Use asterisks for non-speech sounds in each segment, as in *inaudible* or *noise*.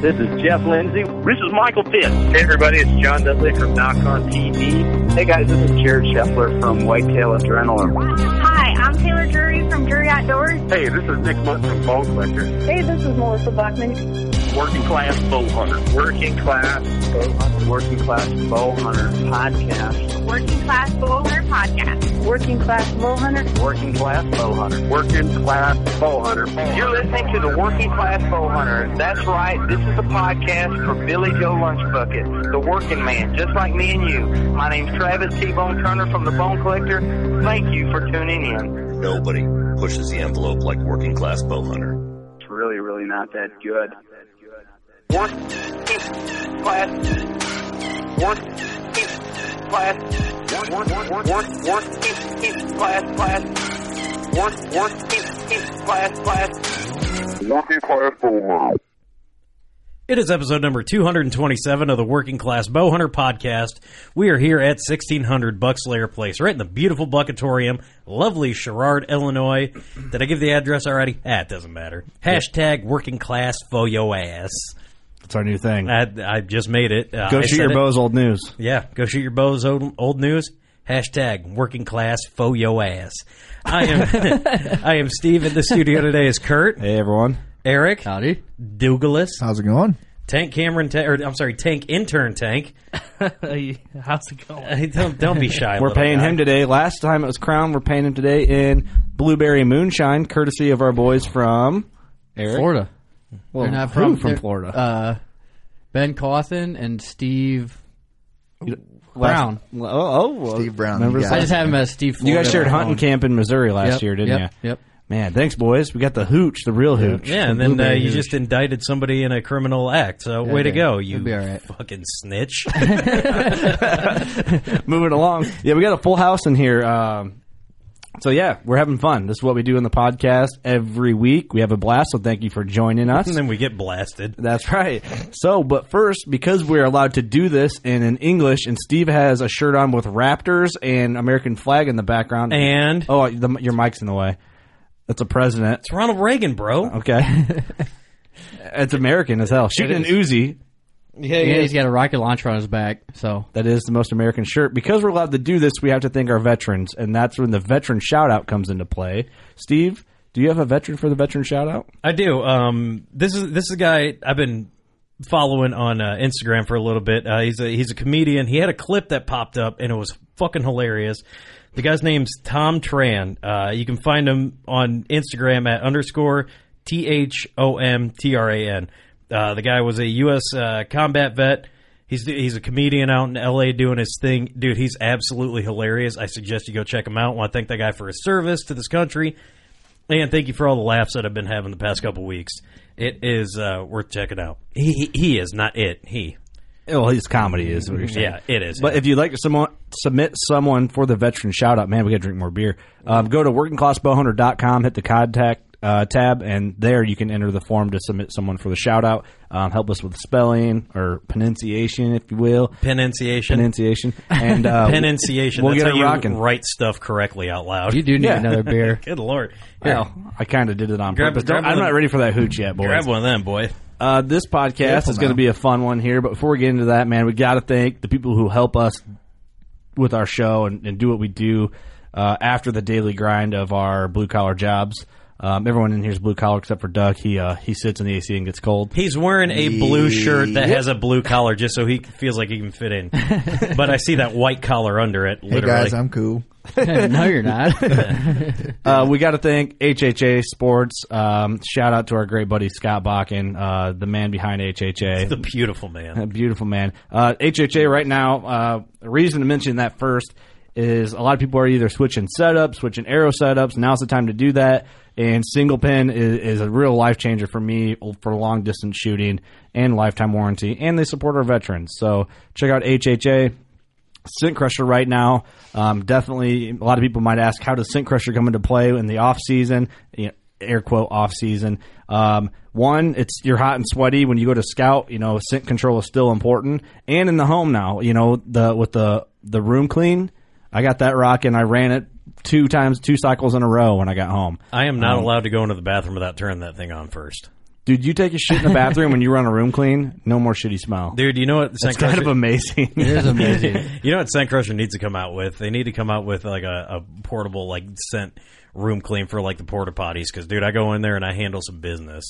This is Jeff Lindsay. This is Michael Pitt. Hey everybody, it's John Dudley from Nock On TV. Hey guys, this is Jared Scheffler from Whitetail Adrenaline. Hi, I'm Taylor Drury from Drury Outdoors. Hey, this is Nick Mundt from Bone Collector. Hey, this is Melissa Bachman. Working Class Bow Hunter. Working Class Bow Hunter. Working Class Bow Hunter Podcast. Working Class Bow Hunter Podcast. Working Class Bow Hunter. Working Class Bow Hunter. Working Class Bow Hunter. You're listening to the Working Class Bow Hunter. That's right. This is the podcast for Billy Joe Lunchbucket, the working man, just like me and you. My name's Travis T-Bone Turner from the Bone Collector. Thank you for tuning in. Nobody pushes the envelope like Working Class Bow Hunter. It's really, really not that good. Working class, working class, work, work, work, work, working class, class, work, working class, class. Working Class Bow Hunter. It is episode number 227 of the Working Class Bowhunter podcast. We are here at 1600 Buckslayer Place, right in the beautiful Buckatorium, lovely Sherrard, Illinois. Did I give the address already? Ah, it doesn't matter. Hashtag Working Class for yo ass. That's our new thing. I, I just made it. Uh, go I shoot your it. bows, old news. Yeah, go shoot your bows, old, old news. Hashtag Working Class for yo ass. I am *laughs* I am Steve. In the studio today is Kurt, Hey, everyone. Eric, Howdy. Douglas, How's it going? Tank Cameron, Ta- or I'm sorry, Tank Intern Tank. *laughs* How's it going? Hey, don't don't be shy. *laughs* We're little paying guy. him today. Last time it was Crown. We're paying him today in Blueberry Moonshine, courtesy of our boys from Eric. Florida. Well, They're not who from, from they're- Florida? Uh, ben Cawthon and Steve Last- Brown. Oh, oh well, Steve Brown, you that? got I just had him as Steve. You guys shared hunting camp in Missouri last Yep, year, didn't yep, you? Yep. Man, thanks, boys. We got the hooch, the real hooch. Yeah, and The then uh, you hooch. just indicted somebody in a criminal act. So Yeah, way to go, you It'll be all right. fucking snitch. *laughs* *laughs* moving along. Yeah, we got a full house in here. Um, so yeah, we're having fun. This is what we do in the podcast every week. We have a blast. So thank you for joining us. *laughs* and then we get blasted. That's right. So, but first, because we're allowed to do this in, in English, and Steve has a shirt on with Raptors and American flag in the background. And oh, the, your mic's in the way. That's a president. it's Ronald Reagan, bro. Okay. *laughs* it's American as hell. Shooting an Uzi. Yeah, Yeah, he's got a rocket launcher on his back. So That is the most American shirt. Because we're allowed to do this, we have to thank our veterans, and that's when the veteran shout out comes into play. Steve, do you have a veteran for the veteran shout out? I do. Um, this is this is a guy I've been following on uh, Instagram for a little bit. Uh, he's a he's a comedian. He had a clip that popped up and it was fucking hilarious. The guy's name's Tom Tran. Uh, you can find him on Instagram at underscore T H O M T R A N. Uh, the guy was a U.S. Uh, combat vet. He's he's a comedian out in L.A. doing his thing, dude. He's absolutely hilarious. I suggest you go check him out. want to thank that guy for his service to this country And thank you for all the laughs that I've been having the past couple weeks. It is uh, worth checking out. He, he he is not it. He. Well, his comedy is what you're saying. Yeah, it is. But if you'd like to someone, submit someone for the veteran shout out, man, we got to drink more beer. Um, go to workingclassbowhunter.com, hit the contact uh, tab, and there you can enter the form to submit someone for the shout out. Um, help us with spelling or pronunciation, if you will. Pronunciation. Pronunciation. And *laughs* uh, Pronunciation. We'll That's get how it you rocking. write stuff correctly out loud. You do need Yeah. another beer. *laughs* Good lord. Here, Well, I kind of did it on Grab- purpose. grab I'm not ready for that hooch yet, boys. grab one of them, boy. Uh, this podcast Careful is going to be a fun one here, but before we get into that, man, we got to thank the people who help us with our show and, and do what we do uh, after the daily grind of our blue collar jobs. Um, everyone in here is blue collar except for Doug. He uh, he sits in the AC and gets cold. He's wearing a blue shirt that has a blue collar just so he feels like he can fit in. *laughs* but I see that white collar under it, Hey guys, I'm cool. *laughs* no, you're not. *laughs* Uh, we got to thank HHA Sports. Um, shout out to our great buddy Scott Bakken, uh, the man behind HHA. the beautiful man. A beautiful man. Uh, HHA right now. Uh, the reason to mention that first is a lot of people are either switching setups, switching arrow setups. Now's the time to do that. And single pin is, is a real life changer for me for long distance shooting and lifetime warranty. And they support our veterans. So check out HHA. Scent Crusher right now. Um, definitely, a lot of people might ask, how does Scent Crusher come into play in the off season? You know, air quote off season. Um, one, it's you're hot and sweaty when you go to scout. You know, scent control is still important, and in the home now. You know, the with the the room clean, I got that rocking. I ran it two times, two cycles in a row when I got home. I am not Um, allowed to go into the bathroom without turning that thing on first. Dude, you take a shit in the bathroom when you run a room clean, no more shitty smell. Dude, you know what? That's kind of amazing. it is amazing. *laughs* you know what Scent Crusher needs to come out with? They need to come out with like a, a portable like scent room clean for like the porta potties. Because dude, I go in there and I handle some business.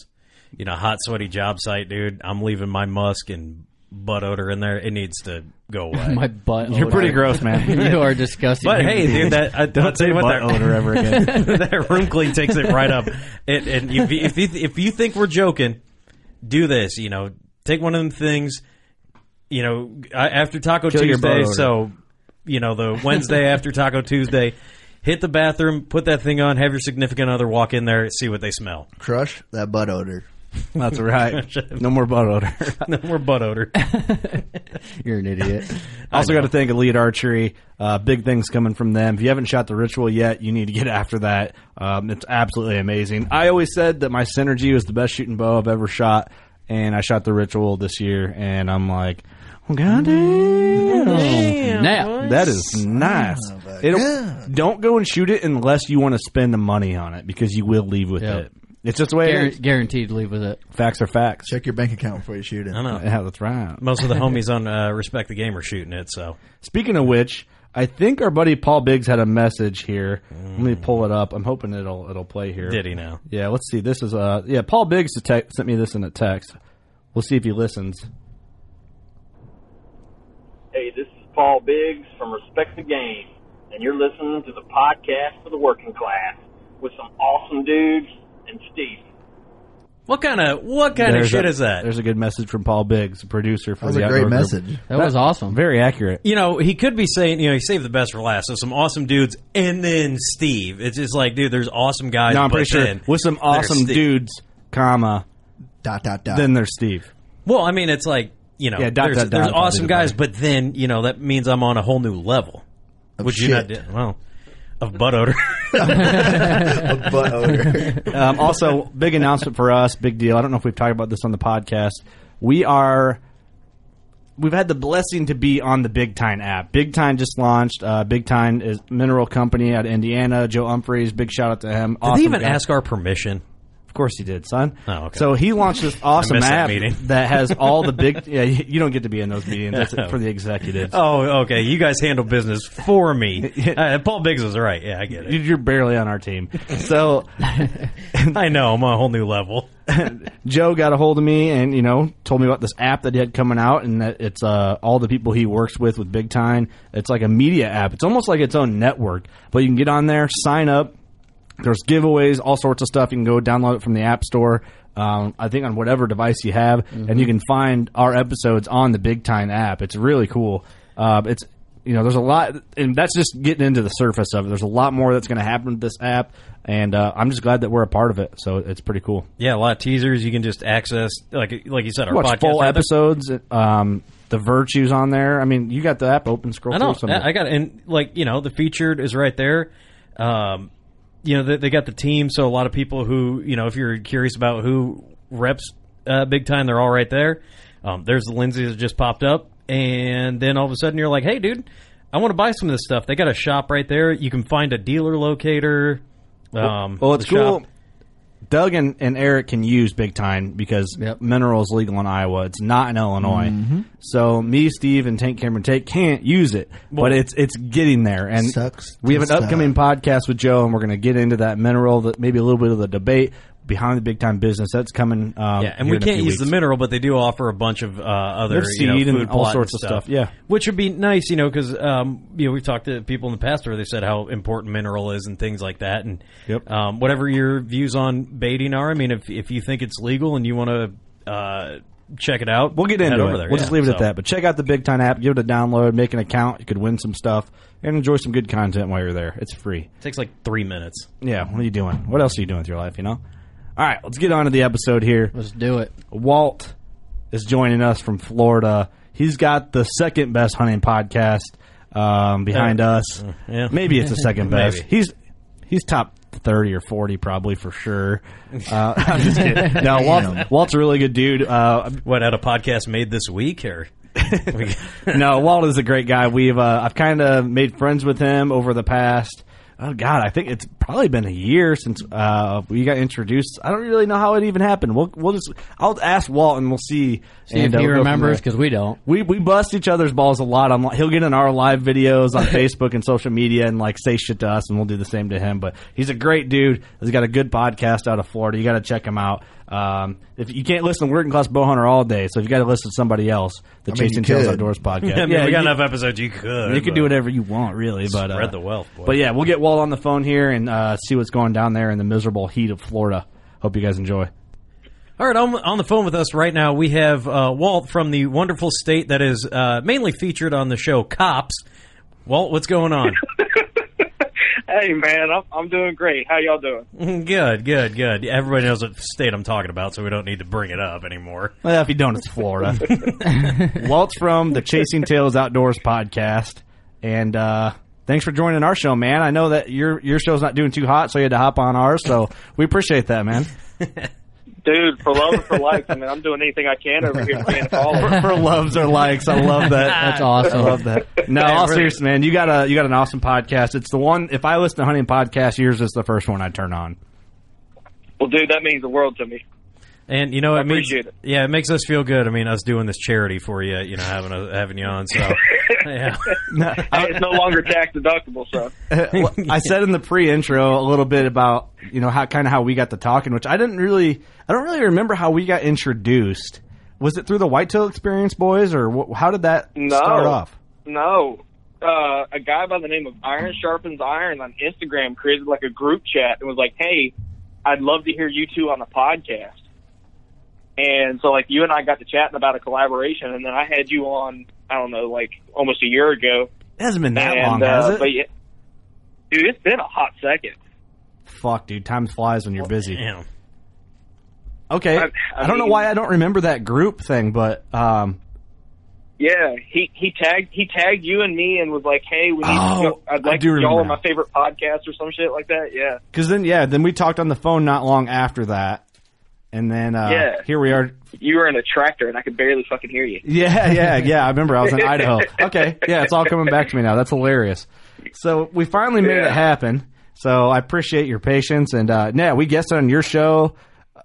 You know, hot sweaty job site, dude. I'm leaving my musk and butt odor in there. It needs to go *laughs* away. My butt. You're odor. pretty gross, man. *laughs* you are disgusting. But hey, dude, that I, Don't I'll say what, butt that, *laughs* odor ever again. that room clean takes it right up. And, and if, you- if you if you think we're joking, do this. You know, take one of them things. You know, after Taco Kill Tuesday, so you know the Wednesday after Taco Tuesday, hit the bathroom, put that thing on, have your significant other walk in there, see what they smell. Crush that butt odor. That's right. *laughs* No more butt odor. no more butt odor. *laughs* You're an idiot. *laughs* Also, got to thank Elite Archery. Uh, big things coming from them. If you haven't shot the ritual yet, you need to get after that. Um, it's absolutely amazing. I always said that my Synergy was the best shooting bow I've ever shot, and I shot the ritual this year, and I'm like, oh, God damn. Now, That is nice. It'll, don't go and shoot it unless you want to spend the money on it because you will leave with Yep. it. It's just the way it guar- is. guaranteed to leave with it. Facts are facts. Check your bank account before you shoot it. I know. Yeah, that's right. Most of the *laughs* homies on uh, Respect the Game are shooting it, so Speaking of which, I think our buddy Paul Biggs had a message here. Let me pull it up. I'm hoping it'll it'll play here. did he now? Yeah, let's see. This is uh yeah, Paul Biggs te- sent me this in a text. We'll see if he listens. Hey, this is Paul Biggs from Respect the Game, and you're listening to the podcast for the working class with some awesome dudes and Steve. What kind of what kind There's of shit a- is that? There's a good message from Paul Biggs, producer for That was the a great Outdoor Group. message. That was awesome. Very accurate. you know, he could be saying, you know, he saved the best for last. So some awesome dudes, and then Steve. It's just like, dude, there's awesome guys. No, I'm but pretty sure then with some there's awesome Steve. dudes, comma, Dot dot dot. then there's Steve. Well, I mean, it's like you know, Yeah, dot, there's, dot, dot, there's probably awesome the guys, but then you know that means I'm on a whole new level. Of Would you not? shit. do- Well, of butt odor. *laughs* A butt odor. Um, also, big announcement for us, big deal. I don't know if we've talked about this on the podcast. We are. We've had the blessing to be on the BigTine app. BigTine just launched. Uh, BigTine is mineral company out of Indiana. Joe Humphreys, big shout out to him. Did Awesome they even guy. ask our permission? Of course he did, son. Oh, okay. So he launched this *laughs* awesome missed that app meeting. that has all the big. *laughs* Yeah, you you don't get to be in those meetings. That's for the executives. Oh, okay. You guys handle business for me. *laughs* Uh, Paul Biggs was right. Yeah, I get it. You're barely on our team. So I know. I'm on a whole new level. Joe got a hold of me and you know told me about this app that he had coming out and that it's uh, all the people he works with with BigTine. It's like a media app. It's almost like its own network, but you can get on there, sign up. There's giveaways, all sorts of stuff. You can go download it from the App Store. Um, I think on whatever device you have, and you can find our episodes on the BigTine app. It's really cool. Uh, it's you know, there's a lot, and that's just getting into the surface of it. There's a lot more that's going to happen with this app, and uh, I'm just glad that we're a part of it. So it's pretty cool. Yeah, a lot of teasers you can just access, like like you said, our Watch full right episodes. Um, the virtues on there. I mean, you got the app open. Scroll I know. through. I got and like you know the featured is right there. Um, you know they, they got the team, so a lot of people who you know if you're curious about who reps uh, BigTine, they're all right there. Um, there's the Lindsay that just popped up, and then all of a sudden you're like, hey, dude, I want to buy some of this stuff. They got a shop right there. You can find a dealer locator. Um, well, it's the shop- cool. Doug and, and Eric can use BigTine because mineral is legal in Iowa. It's not in Illinois. Mhm. So me, Steve, and Tank Cameron Take can't use it, but it's it's getting there. And Sucks we have an upcoming podcast with Joe, and we're going to get into that mineral, that maybe a little bit of the debate behind the BigTine business that's coming. Um, yeah, and we can't use the mineral, but they do offer a bunch of uh, other They have you know, seed and all sorts and of stuff, yeah. which would be nice, you know, because um, you know we've talked to people in the past where they said how important mineral is and things like that, and Yep. um, whatever your views on baiting are. I mean, if if you think it's legal and you want to uh, check it out, We'll get into over it. there. We'll yeah. just leave it at that. But check out the BigTine app. Give it a download. Make an account. You could win some stuff and enjoy some good content while you're there. It's free. It takes like three minutes. Yeah. What are you doing? What else are you doing with your life? You know. All right. Let's get on to the episode here. Let's do it. Walt is joining us from Florida. He's got the second best hunting podcast um, behind us. yeah. Maybe it's the second *laughs* best. He's he's top thirty or forty probably for sure. *laughs* Uh, *laughs* I'm just kidding. No, Walt, Walt's a really good dude. Uh, What had a podcast made this week or? no, Walt is a great guy. We've uh, I've kind of made friends with him over the past. Oh God, I think it's probably been a year since uh, we got introduced. I don't really know how it even happened. We'll we'll just I'll ask Walt and we'll see. See and, if uh, he we'll go from remembers because we don't. We we bust each other's balls a lot. On he'll get in our live videos on *laughs* Facebook and social media and like say shit to us, and we'll do the same to him. But he's a great dude. He's got a good podcast out of Florida. You got to check him out. Um, if you can't listen to Working Class Bowhunter all day, so if you got to listen to somebody else, the I mean, Chasing you Tails could. Outdoors *laughs* podcast. I mean, we got you- enough episodes. You could. you can but- do whatever you want, really. But Spread uh, the wealth, boy. But yeah, we'll get Walt on the phone here and uh, see what's going down there in the miserable heat of Florida. Hope you guys enjoy. All right, on, on the phone with us right now, we have uh, Walt from the wonderful state that is uh, mainly featured on the show Cops. Walt, what's going on? *laughs* Hey man, I'm I'm doing great. How y'all doing? *laughs* good, good, good. Everybody knows what state I'm talking about, so we don't need to bring it up anymore. Well, if you don't, it's Florida. *laughs* Walt's from the Chasing Tails Outdoors podcast, and uh, thanks for joining our show, man. I know that your your show's not doing too hot, so you had to hop on ours. So we appreciate that, man. *laughs* Dude, for love and for likes, I mean, I'm doing anything I can over here to be a follower. for, for loves or likes, I love that. *laughs* That's awesome. I love that. No, Hey, all really- seriously, man, you got a you got an awesome podcast. It's the one. If I listen to hunting podcast, yours is the first one I turn on. Well, dude, that means the world to me. And you know, I it means appreciate it. yeah, it makes us feel good. I mean, us doing this charity for you, you know, having a, having you on. So *laughs* yeah, it's no longer tax deductible, so *laughs* Well, I said in the pre-intro a little bit about you know how kind of how we got to talking, which I didn't really, I don't really remember how we got introduced. Was it through the Whitetail Experience boys, or wh- how did that no, start off? no. Uh, a guy by the name of Iron Sharpens Iron on Instagram created like a group chat and was like, "Hey, I'd love to hear you two on the podcast." And so, like, you and I got to chatting about a collaboration, and then I had you on. I don't know, like almost a year ago. It hasn't been that and, long, uh, has it? But yeah, dude, it's been a hot second. Fuck, dude, time flies when you're busy. Damn. Okay, I, I- I don't know why I don't remember that group thing, but um, Yeah, he he tagged he tagged you and me and was like, "Hey, we need Oh, to go, I'd I like do y'all remember are my favorite podcast or some shit like that." Yeah, because then yeah, then we talked on the phone not long after that, and then uh, Yeah. here we are. you were in a tractor and I could barely fucking hear you. Yeah, yeah, yeah. I remember I was in *laughs* Idaho. Okay, yeah, it's all coming back to me now. That's hilarious. So we finally made Yeah. it happen. So I appreciate your patience, and uh, yeah, we guested on your show,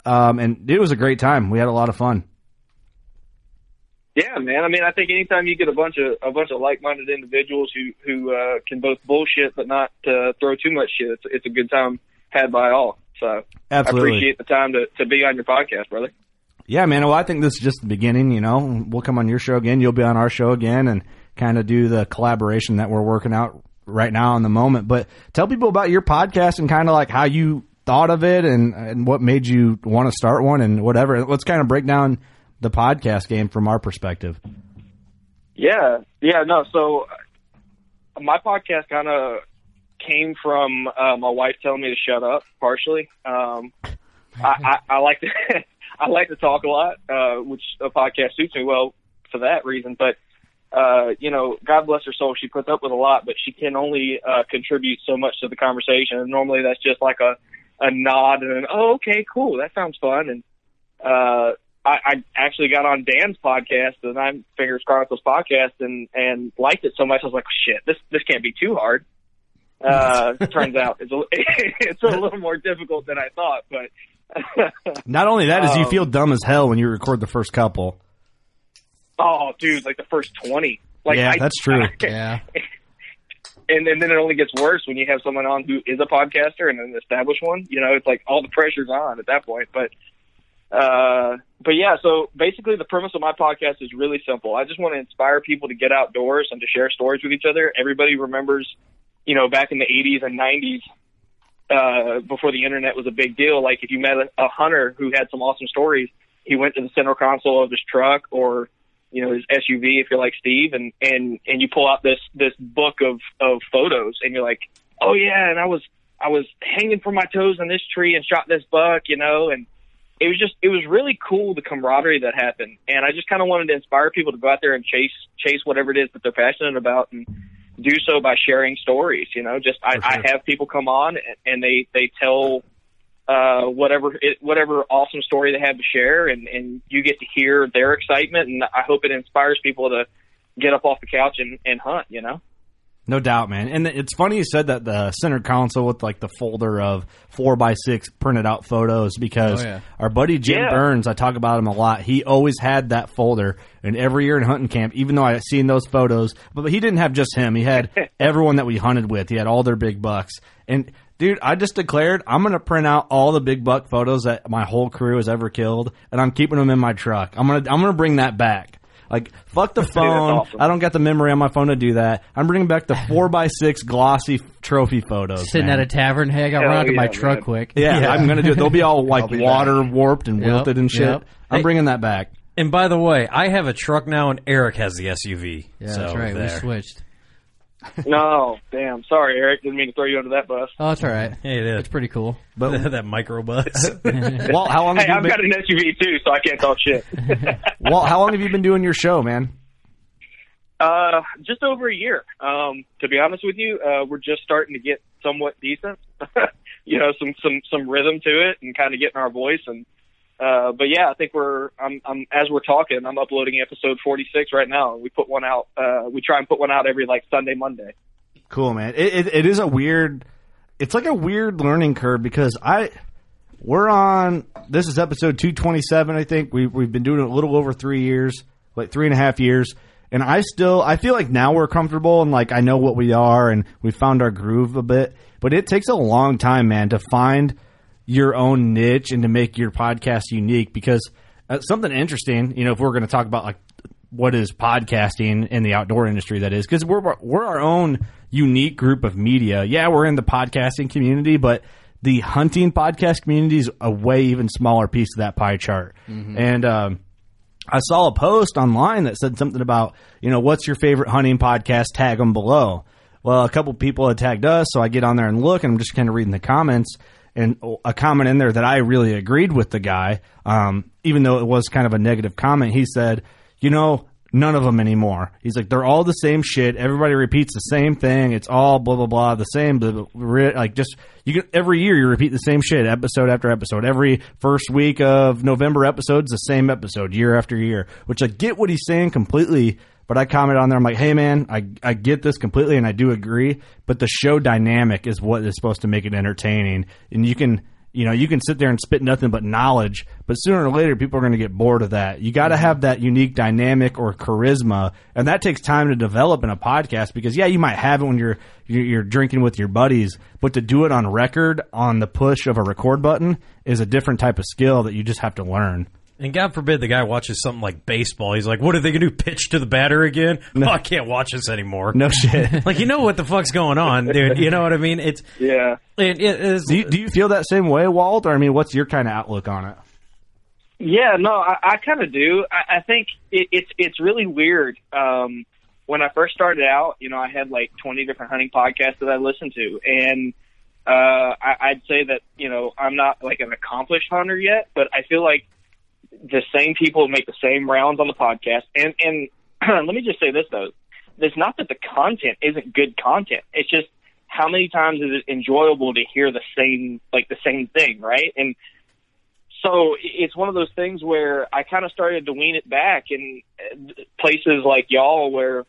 um, and it was a great time. We had a lot of fun. Yeah, man. I mean, I think anytime you get a bunch of a bunch of like-minded individuals who who uh, can both bullshit but not uh, throw too much shit, it's, it's a good time had by all. So Absolutely. I appreciate the time to to be on your podcast, brother. Yeah, man. Well, I think this is just the beginning. You know, we'll come on your show again. You'll be on our show again, and kind of do the collaboration that we're working out right now in the moment. But tell people about your podcast and kind of like how you thought of it and and what made you want to start one and whatever. Let's kind of break down the podcast game from our perspective. Yeah, yeah, no. So uh, my podcast kind of came from uh, my wife telling me to shut up. Partially, um, I, I, I like to *laughs* I like to talk a lot, uh, which a podcast suits me well for that reason. But uh, you know, God bless her soul, she puts up with a lot, but she can only uh, contribute so much to the conversation. And normally that's just like a a nod and an oh okay cool that sounds fun and uh I, I actually got on Dan's podcast, the Nine Fingers Chronicles podcast, and and liked it so much. I was like, shit, this this can't be too hard. Uh, *laughs* turns out it's a, *laughs* it's a little more difficult than I thought. But *laughs* Not only that, is you Um, feel dumb as hell when you record the first couple. oh, dude, like the first twenty, like yeah, I, that's true. Yeah. and and then it only gets worse when you have someone on who is a podcaster and an established one. You know, it's like all the pressure's on at that point. But uh, but yeah, so basically the premise of my podcast is really simple. I just want to inspire people to get outdoors and to share stories with each other. Everybody remembers, you know, back in the 80s and 90s, uh, before the internet was a big deal. Like if you met a, a hunter who had some awesome stories, he went to the center console of his truck or, you know, his SUV if you're like Steve and, and, and you pull out this, this book of, of photos and you're like, oh yeah, and I was, I was hanging from my toes on this tree and shot this buck, you know, and it was just, it was really cool the camaraderie that happened. And I just kind of wanted to inspire people to go out there and chase, chase whatever it is that they're passionate about and do so by sharing stories, you know, just, I, I have people come on and, and they, they tell, uh, whatever it, whatever awesome story they have to share, and and you get to hear their excitement, and I hope it inspires people to get up off the couch and, and hunt. You know. No doubt, man. And it's funny you said that the center console with like the folder of four by six printed out photos because Oh, yeah. our buddy Jim Yeah. Burns, I talk about him a lot. He always had that folder, and every year in hunting camp, even though I seen those photos, but he didn't have just him. He had *laughs* everyone that we hunted with. He had all their big bucks. And dude, I just declared I'm gonna print out all the big buck photos that my whole crew has ever killed, and I'm keeping them in my truck. I'm gonna I'm gonna bring that back. Like fuck the *laughs* phone. awesome. I don't got the memory on my phone to do that. I'm bringing back the four by six glossy trophy photos. Sitting man. at a tavern. Hey, I got Hell around to my yeah, truck man. quick. yeah, I'm gonna do it. They'll be all like *laughs* be water warped and Yep, wilted and shit. yep. I'm Hey- bringing that back. And by the way, I have a truck now, and Eric has the SUV. Yeah, so that's right. We switched. *laughs* No, damn. Sorry, Eric. Didn't mean to throw you under that bus. Oh, that's all right. Hey, it is. It's pretty cool. But *laughs* that microbus. *laughs* Walt, how long Hey, have you I've been? got an SUV too, so I can't talk shit. Walt, how long have you been doing your show, man? Uh, just over a year. Um, to be honest with you, uh, we're just starting to get somewhat decent. you know, some some some rhythm to it, and kind of getting our voice. And uh, but yeah, I think we're. I'm, I'm as we're talking, I'm uploading episode 46 right now. We put one out. Uh, we try and put one out every like Sunday, Monday. Cool, man. It, it it is a weird. It's like a weird learning curve because I we're on. This is episode two twenty seven. I think we we've been doing it a little over three years, like three and a half years. And I still I feel like now we're comfortable and like I know what we are and we found our groove a bit. But it takes a long time, man, to find your own niche and to make your podcast unique because uh, something interesting, you know, if we're going to talk about like what is podcasting in the outdoor industry that is because we're we're our own unique group of media. Yeah, we're in the podcasting community, but the hunting podcast community is a way even smaller piece of that pie chart. And um, I saw a post online that said something about you know what's your favorite hunting podcast? Tag them below. Well, a couple people had tagged us, so I get on there and look, and I'm just kind of reading the comments. And a comment in there that I really agreed with the guy, um, even though it was kind of a negative comment. He said, "You know, none of them anymore." He's like, "They're all the same shit. Everybody repeats the same thing. It's all blah blah blah, the same. Blah, blah, re- like just you can every year you repeat the same shit, episode after episode. Every first week of November episodes, the same episode, year after year. Which I get what he's saying completely." But I commented on there. I'm like, hey man, I I get this completely, and I do agree. But the show dynamic is what is supposed to make it entertaining, and you can you know you can sit there and spit nothing but knowledge, but sooner or later people are going to get bored of that. You got to have that unique dynamic or charisma, and that takes time to develop in a podcast. Because yeah, you might have it when you're you're, you're drinking with your buddies, but to do it on record on the push of a record button is a different type of skill that you just have to learn. And God forbid the guy watches something like baseball. He's like, "What are they going to do? Pitch to the batter again? Oh, I can't watch this anymore." No shit. *laughs* like you know what the fuck's going on, dude. You know what I mean? It's Yeah. it, it is. Do you, do you feel that same way, Walt? Or I mean, what's your kind of outlook on it? Yeah, no, I, I kind of do. I, I think it, it's it's really weird. Um, when I first started out, you know, I had like 20 different hunting podcasts that I listened to, and uh, I, I'd say that you know I'm not like an accomplished hunter yet, but I feel like the same people make the same rounds on the podcast. And and *clears throat* let me just say this though, it's not that the content isn't good content. It's just how many times is it enjoyable to hear the same like the same thing, right? And so it's one of those things where I kind of started to wean it back in uh, places like y'all where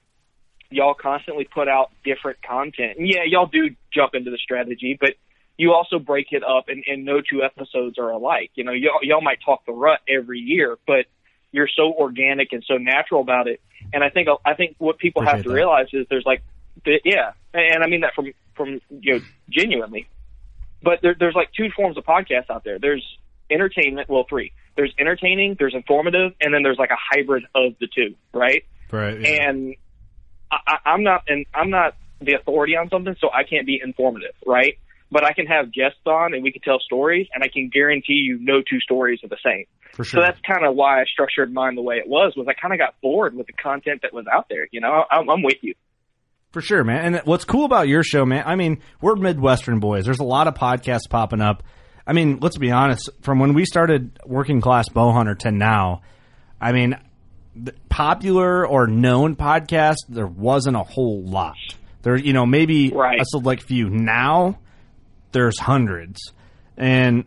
y'all constantly put out different content. And yeah, y'all do jump into the strategy, but you also break it up and, and no two episodes are alike. You know, y'all, y'all might talk the rut every year, but you're so organic and so natural about it. And I think, I think what people have to that. realize is there's like, the, yeah, and I mean that from, from, you know, genuinely, but there, there's like two forms of podcasts out there. There's entertainment, well, three. There's entertaining, there's informative, and then there's like a hybrid of the two, right? Right. and I, I- I'm not and I'm not the authority on something, so I can't be informative, right? But I can have guests on and we can tell stories, and I can guarantee you no two stories are the same. For So that's kind of why I structured mine the way it was. Was I kind of got bored with the content that was out there? You know, I'm, I'm with you. For sure, man. And what's cool about your show, man, I mean, we're Midwestern boys. There's a lot of podcasts popping up. I mean, let's be honest, from when we started working class bow hunter to now, I mean, the popular or known podcast, there wasn't a whole lot. There, you know, maybe right. a select few. Now, there's hundreds. And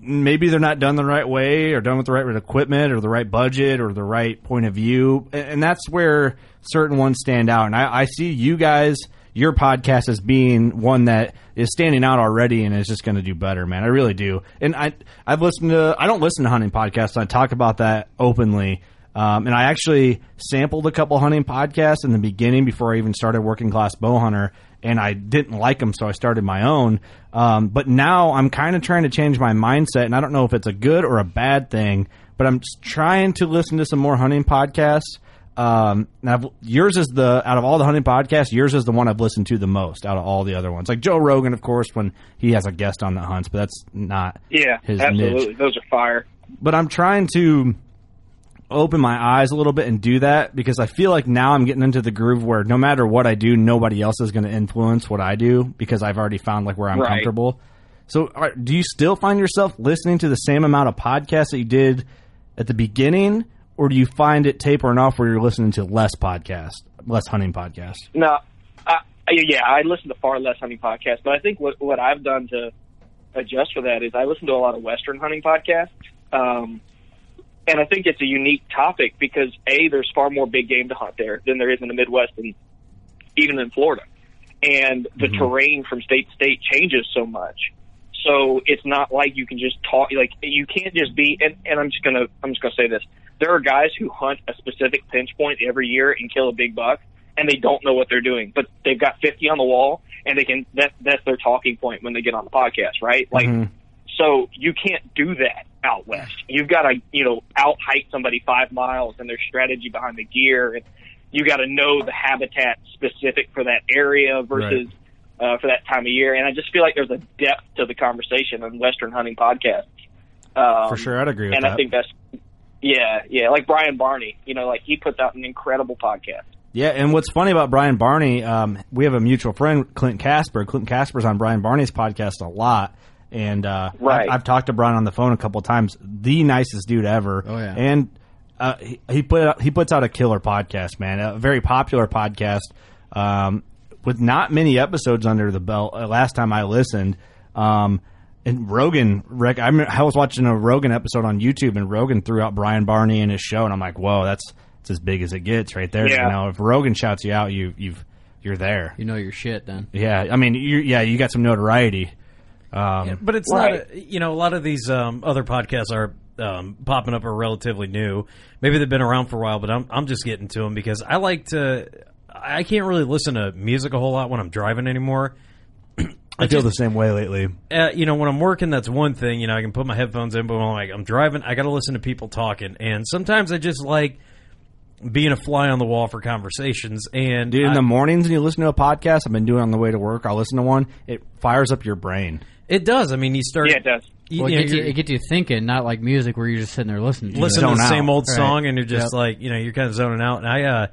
maybe they're not done the right way or done with the right equipment or the right budget or the right point of view. And that's where certain ones stand out. And I, I see you guys, your podcast as being one that is standing out already and is just going to do better, man. I really do. And I, I've listened to, I don't listen to hunting podcasts. I talk about that openly. Um, and I actually sampled a couple hunting podcasts in the beginning before I even started working class bow hunter, and I didn't like them, so I started my own. Um, but now I'm kind of trying to change my mindset, and I don't know if it's a good or a bad thing, but I'm trying to listen to some more hunting podcasts. Um, and I've, yours is the out of all the hunting podcasts, yours is the one I've listened to the most out of all the other ones. Like Joe Rogan, of course, when he has a guest on that hunts, but that's not Yeah, his absolutely. niche Those are fire. but I'm trying to open my eyes a little bit and do that because I feel like now I'm getting into the groove where no matter what I do, nobody else is going to influence what I do because I've already found like where I'm Right. comfortable. So, are, do you still find yourself listening to the same amount of podcasts that you did at the beginning, or do you find it tapering off where you're listening to less podcasts, less hunting podcasts? No, I, yeah, I listen to far less hunting podcasts, but I think what what I've done to adjust for that is I listen to a lot of Western hunting podcasts, um, and I think it's a unique topic because a there's far more big game to hunt there than there is in the Midwest and even in Florida, and the mm-hmm. terrain from state to state changes so much. So it's not like you can just talk like you can't just be and, and I'm just gonna I'm just gonna say this. There are guys who hunt a specific pinch point every year and kill a big buck and they don't know what they're doing. But they've got fifty on the wall and they can that that's their talking point when they get on the podcast, right? Like mm-hmm. So you can't do that out west. You've got to, you know, out hike somebody five miles and their strategy behind the gear, and you got to know the habitat specific for that area versus uh, for that time of year. And I just feel like there's a depth to the conversation on Western hunting podcasts. Um, For sure, I'd agree with and that. I think that's, yeah, yeah, like Brian Barney. You know, like he puts out an incredible podcast. Yeah, and what's funny about Brian Barney, um, we have a mutual friend, Clint Casper. Clint Casper's on Brian Barney's podcast a lot, and uh, Right. I've, I've talked to Brian on the phone a couple of times. The nicest dude ever. Oh yeah. and uh, he, he put out, he puts out a killer podcast, man. A very popular podcast um, with not many episodes under the belt. Uh, last time I listened. Um, and Rogan, rec- I, remember, I was watching a Rogan episode on YouTube, and Rogan threw out Brian Barney in his show, and I'm like, "Whoa, that's that's as big as it gets, right there." Yeah. You know, if Rogan shouts you out, you you've you're there. You know your shit then. Yeah, I mean, you yeah, you got some notoriety. Um, But it's not, a, you know, a lot of these um, other podcasts are um, popping up are relatively new. Maybe they've been around for a while, but I'm I'm just getting to them because I like to. I can't really listen to music a whole lot when I'm driving anymore. *clears throat* I feel the same way lately. Uh, you know, when I'm working, that's one thing. You know, I can put my headphones in, but when I'm, like, I'm driving, I got to listen to people talking, and sometimes I just like being a fly on the wall for conversations. And Dude, in I- the mornings when you listen to a podcast, I've been doing it on the way to work. I'll listen to one. It fires up your brain. It does. I mean, you start. Yeah, it does. You, Well, you it, know, gets you, it gets you thinking, not like music where you're just sitting there listening to listen to the Zone same out. old Right. song and you're just Yep. like you know you're kind of zoning out and i uh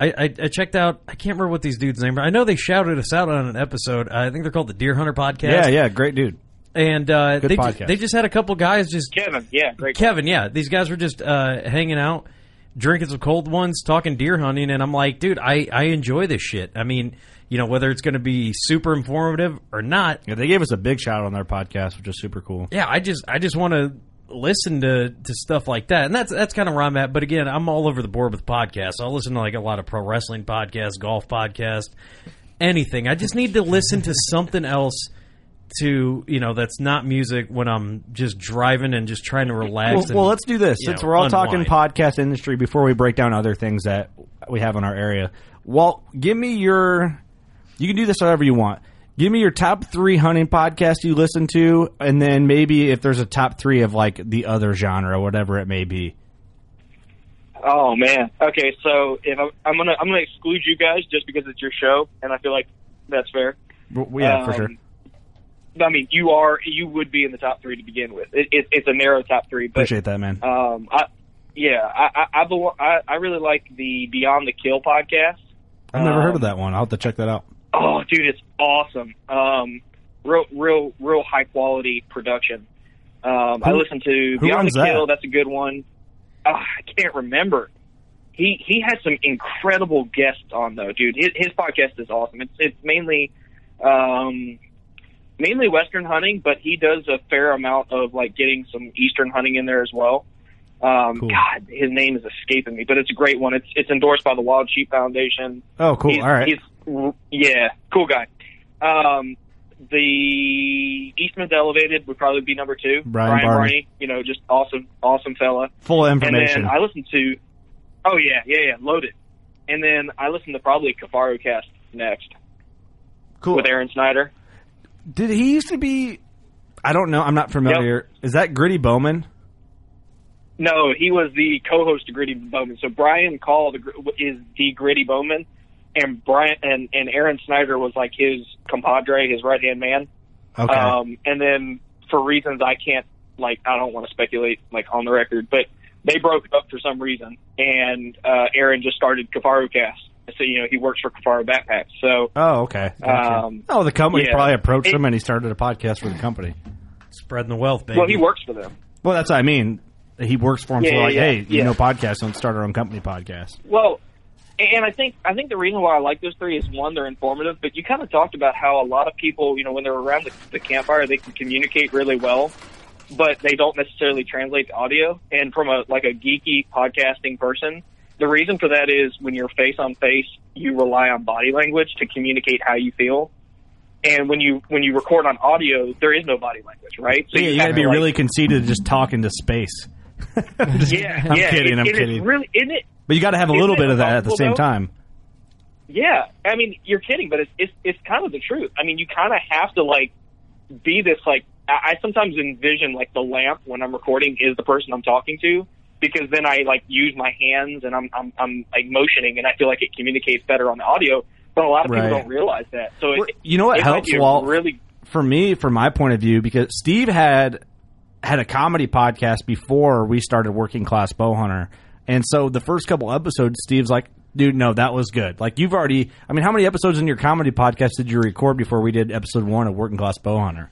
I, I, I checked out. I can't remember what these dudes' name. are. I know they shouted us out on an episode. I think they're called the Deer Hunter Podcast. Yeah, yeah, great dude. And uh, Good they podcast. ju- they just had a couple guys just Kevin, yeah, great. Kevin, yeah, these guys were just uh, hanging out, drinking some cold ones, talking deer hunting, and I'm like, dude, I, I enjoy this shit. I mean, you know, whether it's going to be super informative or not, Yeah, they gave us a big shout out on their podcast, which is super cool. yeah, I just I just want to listen to to stuff like that, and that's that's kind of where I'm at. But again, I'm all over the board with podcasts. I'll listen to like a lot of pro wrestling podcasts, golf podcasts, anything. I just need to listen to something else. To you know, that's not music when I'm just driving and just trying to relax. Well, and, well, let's do this. Since know, we're all talking podcast industry, before we break down other things that we have in our area, Walt, give me your. You can do this however you want. Give me your top three hunting podcasts you listen to, and then maybe if there's a top three of like the other genre, whatever it may be. Oh man. Okay, so if I'm, I'm gonna I'm gonna exclude you guys just because it's your show, and I feel like that's fair. W- Yeah, for Um, sure. I mean, you are you would be in the top three to begin with. It, it, it's a narrow top three, but Appreciate that, man. um, I yeah, I I, I, I really like the Beyond the Kill podcast. I've never heard of um, that one. I'll have to check that out. Oh, dude, it's awesome. Um, real, real, real high quality production. Um, I listen to Beyond the Kill. that? That's a good one. Ah, I can't remember. He he has some incredible guests on though, dude. His, his podcast is awesome. It's it's mainly um, mainly Western hunting, but he does a fair amount of like getting some Eastern hunting in there as well. Um, Cool. God, his name is escaping me, but it's a great one. It's it's endorsed by the Wild Sheep Foundation. Oh, cool. He's, All right. He's, yeah, cool guy. Um, the Eastman's Elevated would probably be number two. Brian Barney. you know, just awesome, awesome fella. Full information. And then I listen to, oh yeah, yeah, yeah, loaded. And then I listen to probably Kifaru Cast next. Cool. With Aaron Snyder. Did he used to be? I don't know. I'm not familiar. Is that Gritty Bowmen? No, he was the co-host of Gritty Bowmen. So Brian Call is the Gritty Bowman, and Brian and, and Aaron Snyder was like his compadre, his right hand man. Okay. Um, and then for reasons I can't, like, I don't want to speculate, like, on the record, but they broke up for some reason, and uh, Aaron just started Kifaru Cast. So, you know, he works for Kifaru Backpacks. So, Oh, okay. Gotcha. Um, oh, the company yeah. probably approached It- him and he started a podcast for the company. spreading the wealth, baby. well, he works for them. Well, that's what I mean. He works for him. so Yeah, like, yeah, hey, you know, podcast. Don't start our own company podcast. Well, and I think I think the reason why I like those three is one, they're informative, but you kind of talked about how a lot of people, you know, when they're around the, the campfire, they can communicate really well, but they don't necessarily translate to audio. And from a like a geeky podcasting person, the reason for that is when you're face on face, you rely on body language to communicate how you feel. And when you when you record on audio, there is no body language, right? So yeah, you got to be like- really conceited to just talk into space. Just- *laughs* yeah, *laughs* I'm yeah, kidding. it- I'm it kidding. really, isn't it? but you got to have a little bit of that at the same though? time. Yeah, I mean, you're kidding, but it's it's it's kind of the truth. I mean, you kind of have to like be this like. I I sometimes envision like the lamp when I'm recording is the person I'm talking to because then I like use my hands and I'm I'm I'm like motioning and I feel like it communicates better on the audio. But a lot of people don't realize that. So it, You know what it helps, Walt? Really, for me, from my point of view, because Steve had had a comedy podcast before we started Working Class Bow Hunter, and so the first couple episodes, Steve's like, "Dude, no, that was good." Like you've already, I mean, how many episodes in your comedy podcast did you record before we did episode one of Working Class Bow Hunter?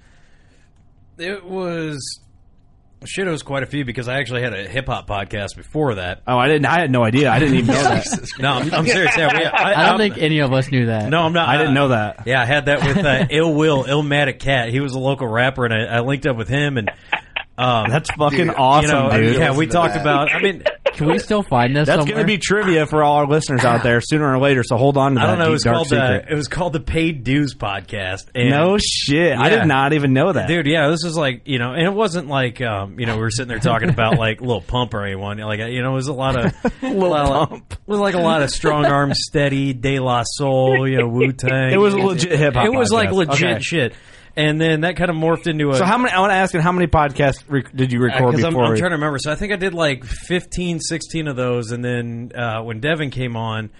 It was shit. It was quite a few because I actually had a hip hop podcast before that. Oh, I didn't. I had no idea. I didn't even know that. *laughs* no, I'm, I'm serious. Yeah, we- I, don't I'm- think any of us knew that. No, I'm not. I didn't know that. Yeah, I had that with uh, Ill Will, Illmatic Cat. He was a local rapper, and I, I linked up with him, and um, That's fucking you awesome, know, dude. Yeah, we talked about. I mean, Can we still find this That's going to be trivia for all our listeners out there sooner or later. So hold on to that I don't know. It was dark called uh, secret. it was called the Paid Dues Podcast. And no shit. I did not even know that. Dude, yeah, this is like you know, and it wasn't like um, you know we were sitting there talking about like *laughs* little Pump or anyone. Like you know, it was a lot of *laughs* Lil lot of- Pump. It was like a lot of Strong Arm Steady, De La Soul, you know, Wu Tang. It was a legit hip-hop It was like legit Okay. shit. And then that kind of morphed into a. So how many? I want to ask you, how many podcasts rec- did you record because I'm, before? I'm we- trying to remember. So I think I did like 15, 16 of those, and then uh, when Devin came on,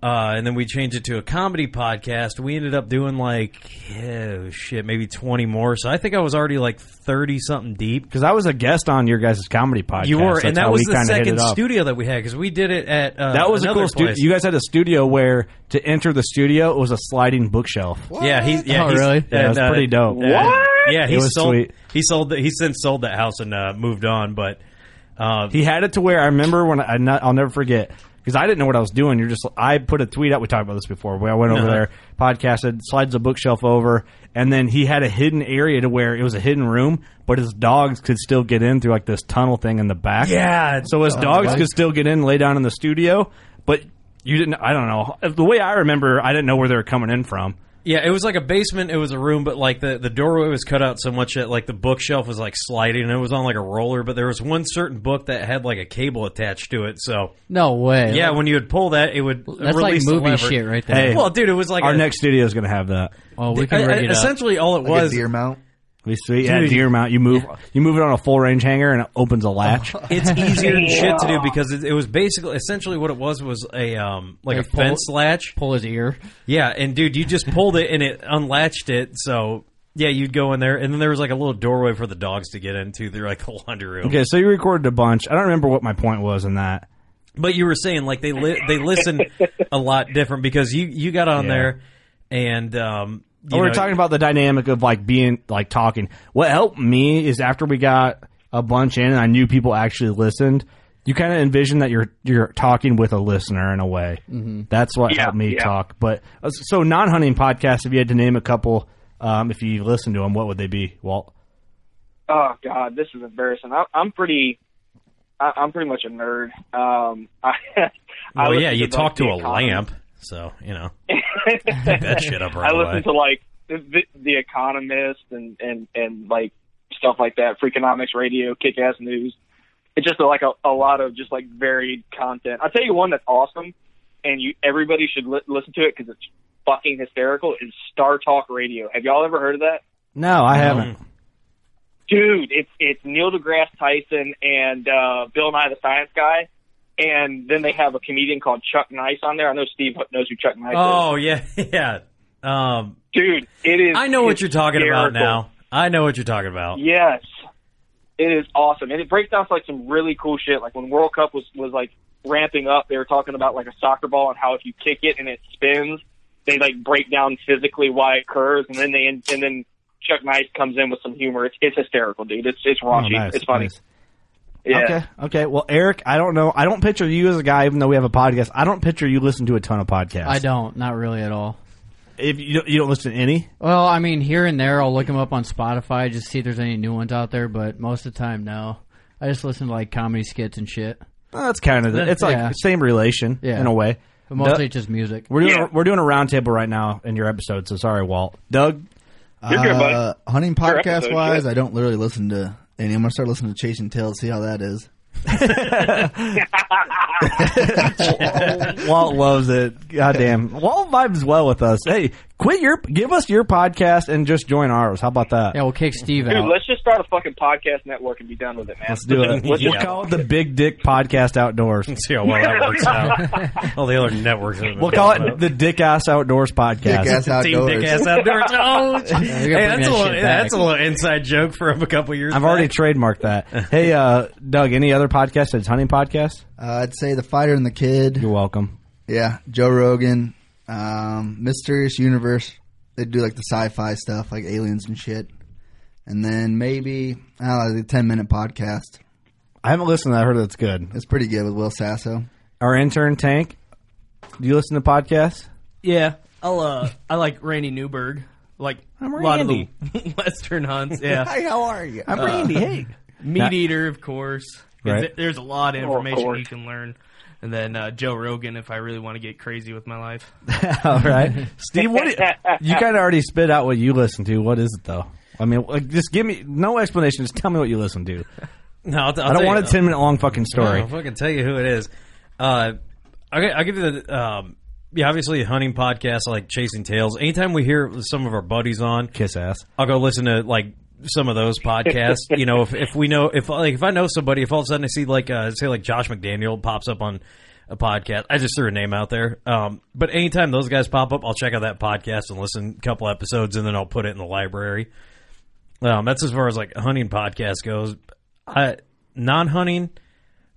Uh, and then we changed it to a comedy podcast. We ended up doing like, oh shit, maybe 20 more. So I think I was already like 30 something deep. Because I was a guest on your guys' comedy podcast. You were, That's and that was the second studio that we had because we did it at uh, That was a cool studio. You guys had a studio where to enter the studio it was a sliding bookshelf. Yeah, he's yeah, Oh, he's, really? Yeah, it was and, uh, pretty dope. uh, What? Yeah, he It was sold. sweet. He sold. The, he since sold that house and uh, moved on. But uh, He had it to where I remember when I not, I'll never forget because I didn't know what I was doing. You're just I put a tweet out. We talked about this before. Where I went over Uh-huh. there, podcasted, slides a bookshelf over, and then he had a hidden area to where it was a hidden room, but his dogs could still get in through like this tunnel thing in the back. Yeah. so his dogs could still get in, and lay down in the studio, but you didn't. I don't know the way I remember. I didn't know where they were coming in from. Yeah, it was like a basement. It was a room, but like the the doorway was cut out so much that like the bookshelf was like sliding. and It was on like a roller, but there was one certain book that had like a cable attached to it. So No way. yeah, when you would pull that, it would That's like release the movie lever. shit right there. Hey, Well, dude, it was like our a- next studio is going to have that. Oh, we can Uh, rig it up. essentially all it Like was. a deer mount. Be sweet. Yeah, Dude. deer mount. You move. You move it on a full range hanger, and it opens a latch. *laughs* It's easier than shit to do because it, it was basically essentially what it was was a um like Like a pull- fence latch. Pull his ear. Yeah, and dude, you just pulled it and it unlatched it. So yeah, you'd go in there, and then there was like a little doorway for the dogs to get into through like a laundry room. Okay, so you recorded a bunch. I don't remember what my point was in that. But you were saying like they li- they listen *laughs* a lot different because you you got on Yeah. there and um you we were know, talking about the dynamic of like being like talking. What helped me is after we got a bunch in, and I knew people actually listened. You kind of envision that you're you're talking with a listener in a way. Mhm. That's what Yeah, helped me yeah. talk. But uh, so non hunting podcasts. If you had to name a couple, um, if you listened to them, what would they be, Walt? Oh God, this is embarrassing. I, I'm pretty, I, I'm pretty much a nerd. Um, *laughs* I, *laughs* I Well, listen yeah, you like, talk to a Economist. lamp, so you know *laughs* that shit up right I away. listen to like the, the Economist and and and like stuff like that, Freakonomics Radio, Kick Ass News. It's just like a, a lot of just like varied content. I'll tell you one that's awesome, and you everybody should li- listen to it because it's fucking hysterical. Is Star Talk Radio? Have y'all ever heard of that? No, I haven't. dude, it's it's Neil deGrasse Tyson and uh, Bill Nye the Science Guy, and then they have a comedian called Chuck Nice on there. I know Steve knows who Chuck Nice is. Oh yeah, *laughs* yeah. Um. Dude, it is. I know what you're talking about now. I know what you're talking about. Yes, it is awesome, and it breaks down to like some really cool shit. Like when World Cup was was like ramping up, they were talking about like a soccer ball and how if you kick it and it spins, they like break down physically why it occurs, and then they and then Chuck Nice comes in with some humor. It's it's hysterical, dude. It's it's raunchy. Oh, nice, it's funny. nice. Yeah. Okay. Okay. Well, Eric, I don't know. I don't picture you as a guy, even though we have a podcast. I don't picture you listen to a ton of podcasts. I don't, not really at all. If you don't, you don't listen to any. Well, I mean, here and there, I'll look them up on Spotify just see if there's any new ones out there. But most of the time, no. I just listen to like comedy skits and shit. Well, that's kind of the, it's like Yeah. same relation Yeah. in a way. But mostly Doug- it's just music. We're doing Yeah. a, we're doing a roundtable right now in your episode, so sorry, Walt. Doug, You're good, buddy. Uh, hunting podcast episode, wise, good. I don't literally listen to any. I'm gonna start listening to Chasing Tails, see how that is. *laughs* Walt loves it. Goddamn, Walt vibes well with us. Hey, quit your, give us your podcast and just join ours. How about that? Yeah, we'll kick Steve Dude, out. let's just start a fucking podcast network and be done with it, man. Let's do it. *laughs* Let's We'll just- call it the Big Dick Podcast Outdoors. See how well that works out. All the other networks. have We'll call it the Dick Ass Outdoors Podcast. Dick Ass Team Outdoors. Dick Ass Outdoors. *laughs* Oh, hey, gotta bring that's a little, shit that's a little inside joke from a couple years. I've back. already trademarked that. *laughs* Hey, uh, Doug, any other podcast that's hunting podcast? Uh, I'd say the fighter and the kid. You're welcome. Yeah, Joe Rogan, um, Mysterious Universe. They do like the sci-fi stuff, like aliens and shit. And then maybe I don't know, the ten minute podcast. I haven't listened to that. I heard that's good. It's pretty good with Will Sasso. Our intern, Tank, do you listen to podcasts? Yeah, I'll. Uh, I like Randy Newberg. Like I'm a lot of Randy. the *laughs* Western hunts. Yeah, Hi, how are you? I'm Uh, Randy. Hey. Meat Now- Eater, of course. Right. There's a lot of Oh, of information you can learn. And then uh, Joe Rogan, if I really want to get crazy with my life. *laughs* All right, Steve. What you, you *laughs* kind of already spit out what you listen to? What is it though? I mean, like, just give me no explanation. Just tell me what you listen to. *laughs* No, I'll, I'll I don't you- want a ten minute long fucking story. I'll fucking tell you who it is. Uh, I'll, I'll give you the. Um, yeah, obviously hunting podcasts like Chasing Tails. Anytime we hear some of our buddies on, Kiss ass. I'll go listen to like some of those podcasts. you know, if, if we know if like if I know somebody, if all of a sudden I see like uh, say like Josh McDaniel pops up on a podcast. I just threw a name out there. Um, but anytime those guys pop up, I'll check out that podcast and listen a couple episodes, and then I'll put it in the library. Um, that's as far as like hunting podcast goes. I non-hunting.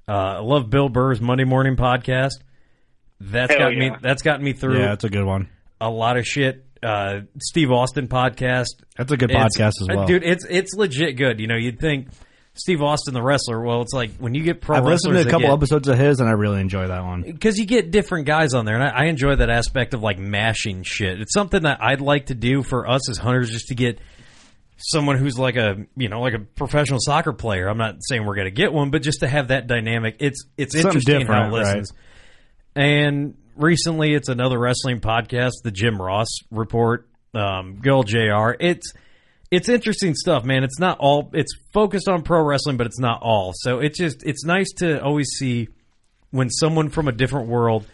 Uh, I love Bill Burr's Monday Morning Podcast. That's Hell got me. yeah. That's gotten me through. Yeah, that's a good one. A lot of shit. Uh, Steve Austin podcast. That's a good It's- podcast as well. dude. It's it's legit good. You know, you'd think Steve Austin, the wrestler. Well, it's like when you get pro I've listened to a couple get, episodes of his, and I really enjoy that one. because you get different guys on there, and I, I enjoy that aspect of like mashing shit. It's something that I'd like to do for us as hunters, just to get someone who's like a you know like a professional soccer player. I'm not saying we're going to get one, but just to have that dynamic, it's it's Something interesting how it different, right. listens. And recently, it's another wrestling podcast, the Jim Ross Report. Um, old Jr. It's it's interesting stuff, man. It's not all. It's focused on pro wrestling, but it's not all. So it's just it's nice to always see when someone from a different world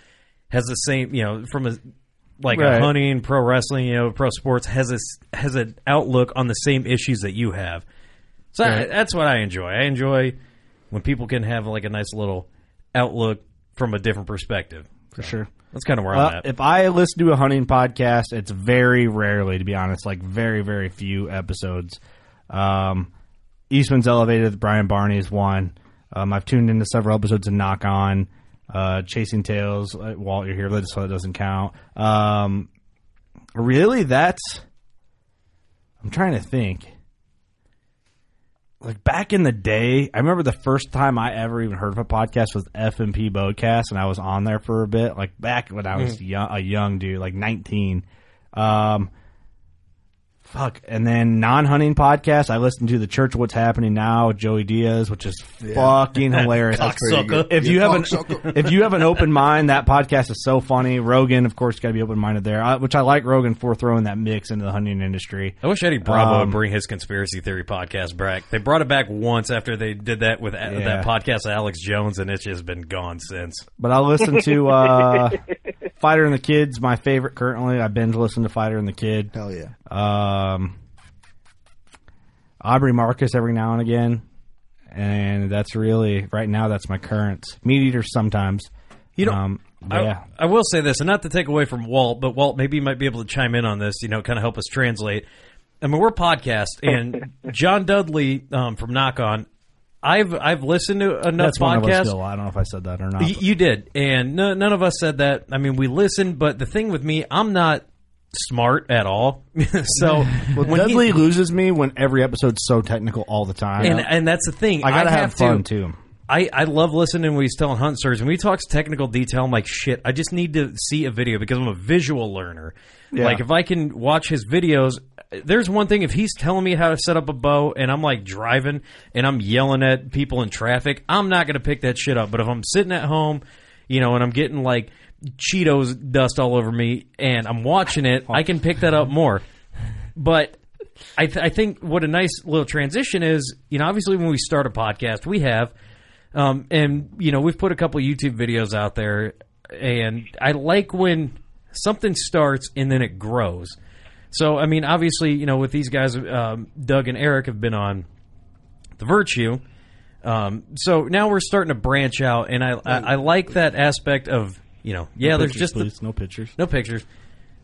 has the same, you know, from a like Right. a hunting, pro wrestling, you know, pro sports has a has an outlook on the same issues that you have. So I- that's what I enjoy. I enjoy when people can have like a nice little outlook from a different perspective. For sure. That's kind of where I'm at. if I listen to a hunting podcast, it's very rarely, to be honest, like very, very few episodes. Um, Eastman's Elevated Brian Barney is one. Um, I've tuned into several episodes of Nock On, uh, Chasing Tails. Uh, Walt, you're here, so that doesn't count. Um, really, that's. I'm trying to think. Like back in the day, I remember the first time I ever even heard of a podcast was F&P and I was on there for a bit. Like back when I was Mm. young, a young dude, like 19. Um, fuck. And then non-hunting podcast, I listen to the Church What's Happening Now, with Joey Diaz, which is fucking *laughs* hilarious. That's pretty good. If you have an *laughs* if you have an open mind, that podcast is so funny. Rogan, of course, got to be open minded there, uh, which I like Rogan for throwing that mix into the hunting industry. I wish Eddie Bravo Um, would bring his conspiracy theory podcast back. They brought it back once after they did that with Yeah. that podcast with Alex Jones, and it's just been gone since. But I'll listen to *laughs* uh, Fighter and the Kid's my favorite currently. I binge listen to Fighter and the Kid. Hell yeah. Um, Aubrey Marcus every now and again, and that's really right now. That's my current meat eater. Sometimes, You know, um, I, yeah. I will say this, and not to take away from Walt, but Walt maybe you might be able to chime in on this. You know, kind of help us translate. I mean, we're a podcast, and *laughs* John Dudley um, from Nock On. I've I've listened to enough That's one of us still. I don't know if I said that or not. Y- you did, and no, none of us said that. I mean, we listened, but the thing with me, I'm not smart at all. *laughs* so *laughs* Well, when he- loses me when every episode's so technical all the time. and and that's the thing. I gotta I have, to- fun too. I, I love listening when he's telling hunt stories. When he talks technical detail, I'm like, shit, I just need to see a video because I'm a visual learner. Yeah. Like, if I can watch his videos, there's one thing, if he's telling me how to set up a bow and I'm like driving and I'm yelling at people in traffic, I'm not going to pick that shit up. But if I'm sitting at home, you know, and I'm getting like Cheetos dust all over me and I'm watching it, I can pick that up more. But I, th- I think what a nice little transition is, you know, obviously when we start a podcast, we have, um, and you know, we've put a couple YouTube videos out there, and I like when something starts and then it grows. So, I mean, obviously, you know, with these guys, um, Doug and Eric have been on the Virtue. Um, so now we're starting to branch out, and I, I, I like that aspect of, you know, yeah, No there's pictures, just the- no pictures. no pictures.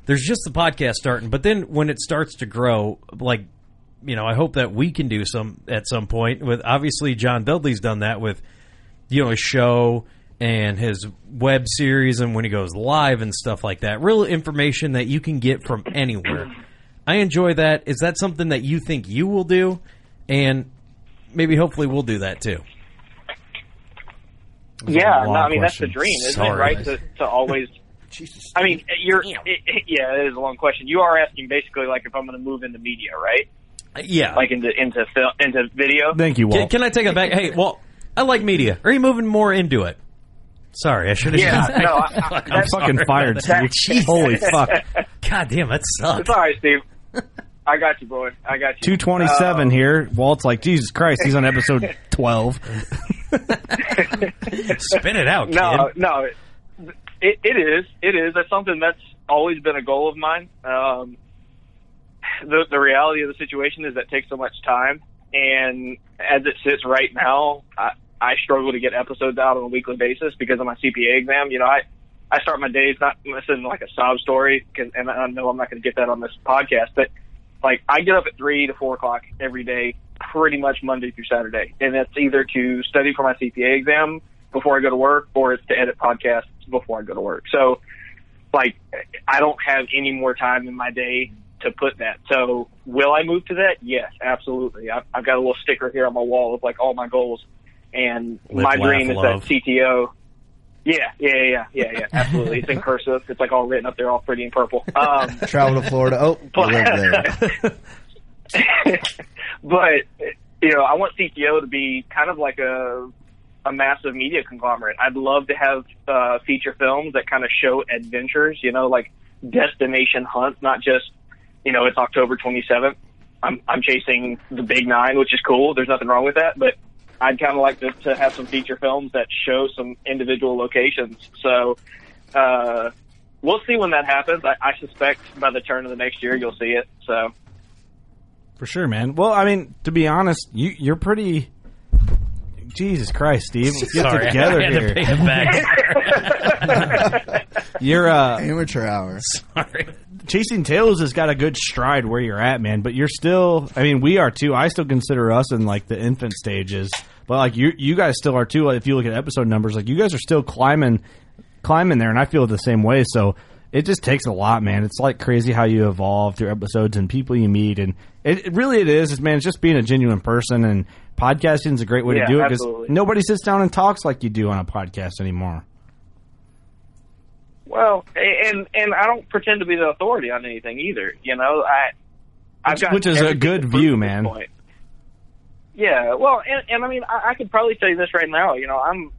There's just the podcast starting, but then when it starts to grow, like you know, I hope that we can do some at some point. With obviously John Dudley's done that with you know his show and his web series, and when he goes live and stuff like that. Real information that you can get from anywhere. *clears throat* I enjoy that. Is that something that you think you will do? And maybe hopefully we'll do that too. Yeah, no, I mean that's the dream, isn't Sorry. it? Right to to always. *laughs* I mean, you're. It, it- yeah, it is a long question. You are asking basically like if I'm going to move into media, right? Uh, yeah, like into into film into video. Thank you, Can, can I take it back? Hey, well, I like media. Are you moving more into it? Sorry, I should have. Yeah, just, no, I- I- I'm fucking fired. that- *laughs* Steve. Holy fuck! God damn, that sucks. It's all right, Steve. *laughs* I got you, boy. I got you. Two twenty seven here. Walt's like Jesus Christ. He's on episode *laughs* twelve. *laughs* Spin it out, No, kid. no, it, it is. It is. That's something that's always been a goal of mine. Um, the the reality of the situation is that takes so much time, and as it sits right now, I I struggle to get episodes out on a weekly basis because of my CPA exam. You know, I I start my days not listening like a sob story, cause, and I know I'm not going to get that on this podcast, but like I get up at three to four o'clock every day, pretty much Monday through Saturday, and it's either to study for my CPA exam before I go to work, or it's to edit podcasts before I go to work. So, like, I don't have any more time in my day to put that. So, will I move to that? Yes, absolutely. I've, I've got a little sticker here on my wall of like all my goals, and Live, my laugh, dream is love. that CTO. Yeah, yeah, yeah, yeah, yeah, absolutely. It's in cursive. It's like all written up there, all pretty and purple. Um, *laughs* Travel to Florida. Oh, *laughs* there. *laughs* but you know, I want CTO to be kind of like a a massive media conglomerate. I'd love to have uh, feature films that kind of show adventures. You know, like destination hunts, not just you know it's October 27th. I'm I'm chasing the big nine, which is cool. There's nothing wrong with that, but I'd kind of like to, to have some feature films that show some individual locations. So. Uh, We'll see when that happens. I, I suspect by the turn of the next year you'll see it. So For sure, man. Well, I mean, to be honest, you you're pretty. Jesus Christ, Steve, let's get Sorry, together I had to here. pay it back. *laughs* You're uh, amateur hour. Sorry. Chasing Tails has got a good stride where you're at, man. But you're still. I mean, we are too. I still consider us in like the infant stages, but like you, you guys still are too. If you look at episode numbers, like you guys are still climbing, climbing there, and I feel the same way. So it just takes a lot, man. It's like crazy how you evolve through episodes and people you meet, and it, it really it is. It's man, it's just being a genuine person, and podcasting is a great way Yeah, to do it because nobody sits down and talks like you do on a podcast anymore. Well, and and I don't pretend to be the authority on anything either. You know, I I've Which, got which is a good view, man. point. Yeah, well, and, and I mean, I, I could probably tell you this right now. You know, I'm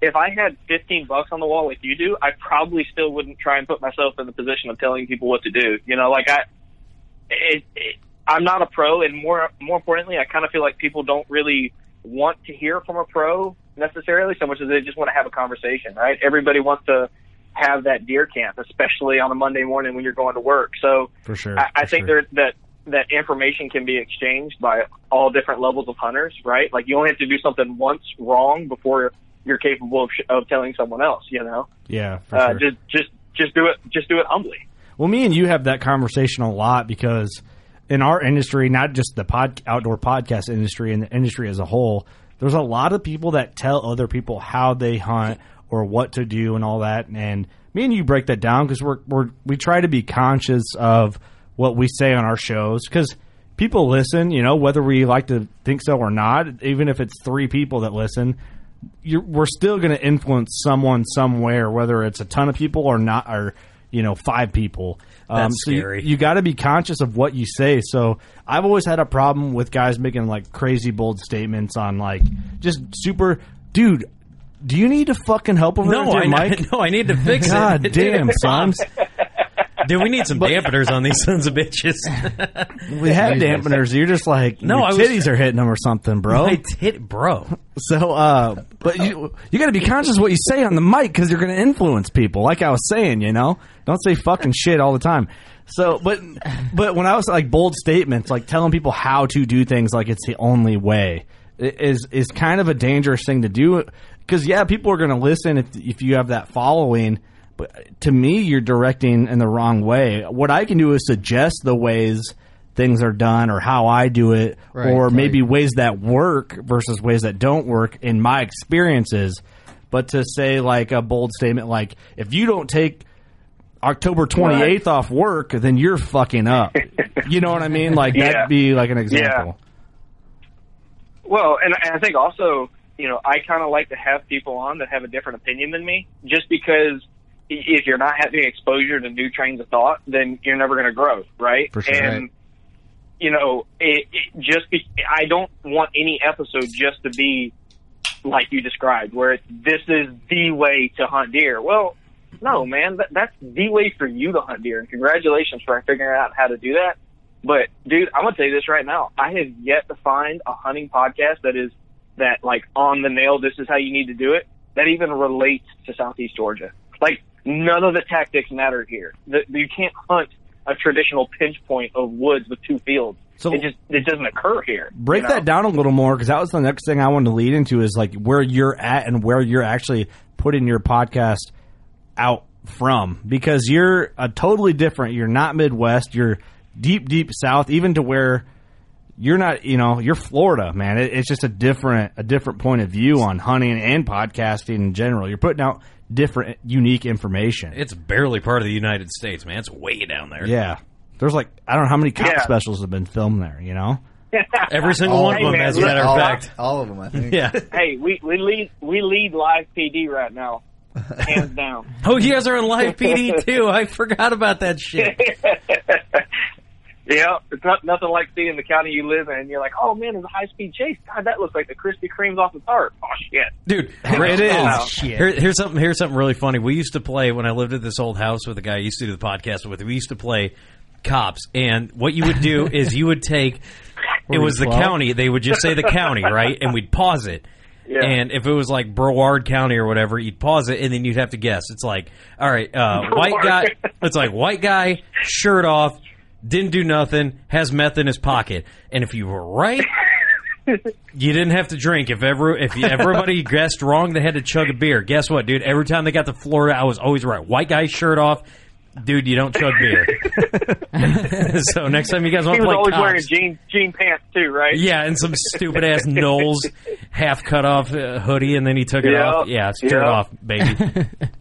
if I had 15 bucks on the wall like you do, I probably still wouldn't try and put myself in the position of telling people what to do. You know, like I, it, it, I'm not a pro, and more more importantly, I kind of feel like people don't really want to hear from a pro necessarily so much as they just want to have a conversation. Right? Everybody wants to have that deer camp, especially on a Monday morning when you're going to work. So For sure. I, I for think sure. there that that information can be exchanged by all different levels of hunters, right? Like you only have to do something once wrong before you're capable of, sh- of telling someone else. You know, Yeah, for uh, sure. just just just do it. Just do it humbly. Well, me and you have that conversation a lot because in our industry, not just the pod, outdoor podcast industry and the industry as a whole, there's a lot of people that tell other people how they hunt or what to do and all that. And me and you break that down because we're, we're we try to be conscious of what we say on our shows because people listen. You know, whether we like to think so or not, even if it's three people that listen. You're, we're still going to influence someone somewhere, whether it's a ton of people or not, or you know, five people. Um, That's so you- scary. You, got to be conscious of what you say. So I've always had a problem with guys making like crazy bold statements on like just super, dude. Do you need to fucking help over No, with your I, mic? *laughs* no, I need to fix it. God it. *laughs* damn, son. Dude, we need some dampeners on these sons of bitches. We *laughs* have dampeners. You're just like No, your I was- titties are hitting them or something, bro. My tit, bro. So, uh, but you you got to be conscious of what you say on the mic because you're going to influence people. Like I was saying, you know, don't say fucking shit all the time. So, but but when I was like bold statements, like telling people how to do things, like it's the only way, i- is is kind of a dangerous thing to do. Because yeah, people are going to listen if if you have that following. But uh, to me, you're directing in the wrong way. What I can do is suggest the ways things are done or how I do it, Right, or right. maybe ways that work versus ways that don't work in my experiences. But to say like a bold statement like if you don't take October 28th off work, then you're fucking up. *laughs* you know what I mean? Like Yeah. that'd be like an example. Well, and I think also, you know, I kind of like to have people on that have a different opinion than me, just because if you're not having exposure to new trains of thought, then you're never going to grow, right? For sure. And Right. you know, it, it just be, I don't want any episode just to be like you described, where it's, this is the way to hunt deer. Well, no, man, that, that's the way for you to hunt deer, and congratulations for figuring out how to do that. But dude, I'm gonna tell you this right now. I have yet to find a hunting podcast that is that like on the nail. This is how you need to do it. That even relates to Southeast Georgia. Like none of the tactics matter here. The, you can't hunt a traditional pinch point of woods with two fields. So- it just it doesn't occur here. Break you know? that down a little more because that was the next thing I wanted to lead into is like where you're at and where you're actually putting your podcast out from because you're a totally different. You're not Midwest. You're deep, deep South, even to where you're not. You know, you're Florida, man. It, it's just a different, a different point of view on hunting and podcasting in general. You're putting out different, unique information. It's barely part of the United States, man. It's way down there. Yeah, there's like I don't know how many cop Yeah. specials have been filmed there. You know. *laughs* Every single All one of of them, them, as a matter of fact. all of them, I think. Yeah. *laughs* Hey, we we lead we lead live PD right now, hands down. *laughs* Oh, you guys are on live PD too. I forgot about that shit. Yeah, it's not nothing like seeing the county you live in. and You're like, oh man, it's a high speed chase. God, that looks like the Krispy Kremes off the tart. Oh shit. Dude, *laughs* It is. Oh, shit. Here, here's something. Here's something really funny. We used to play when I lived at this old house with a guy I used to do the podcast with. We used to play cops, and what you would do *laughs* is you would take. It was the 12? county. They would just say the county, *laughs* right? And we'd pause it. Yeah. And if it was like Broward County or whatever, you'd pause it, and then you'd have to guess. It's like, all right, uh, white guy. It's like white guy, shirt off, didn't do nothing, has meth in his pocket, and if you were right, *laughs* you didn't have to drink. If ever if everybody *laughs* guessed wrong, they had to chug a beer. Guess what, dude? Every time they got to Florida, I was always right. White guy, shirt off. Dude, you don't chug beer. *laughs* so next time you guys want He to was play always cops, wearing jean jean pants too, right? yeah, and some stupid ass Knowles half cut off uh, hoodie, and then he took it off. Yeah, straight yeah. off, baby.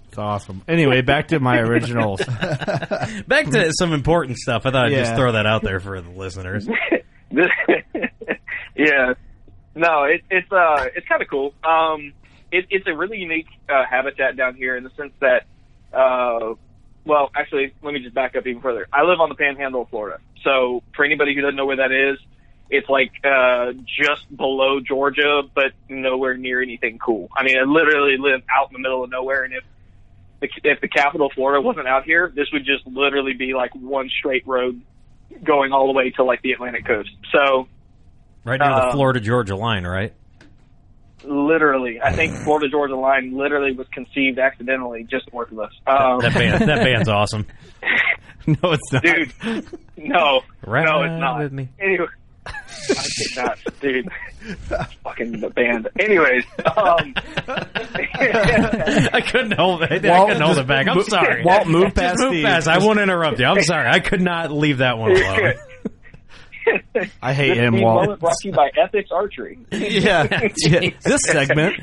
It's awesome. Anyway, back to my originals. *laughs* Back to some important stuff. I thought I'd just throw that out there for the listeners. *laughs* yeah. No, it, it's uh, it's kind of cool. Um, it, it's a really unique uh, habitat down here in the sense that, uh, well, actually, let me just back up even further. I live on the Panhandle of Florida, so for anybody who doesn't know where that is, it's like uh, just below Georgia, but nowhere near anything cool. I mean, I literally live out in the middle of nowhere, and if the, if the capital of Florida wasn't out here, this would just literally be like one straight road going all the way to like the Atlantic coast. So Right near the Um, Florida Georgia line, right? literally, I think Florida Georgia line literally was conceived accidentally just north of us. Um, That band, that *laughs* band's awesome. *laughs* *laughs* no, it's not. dude, no, Ride no, it's not. with me. Anyway, I think not, dude. Fucking the band. Anyways, um, *laughs* I couldn't hold it. I Walt, couldn't hold just it back. I'm move- sorry. Walt, move past move Steve. past. I won't interrupt you. I'm sorry. I could not leave that one *laughs* alone. I hate this him, Walt. moment brought to you by Ethics Archery. *laughs* yeah, yeah. This segment.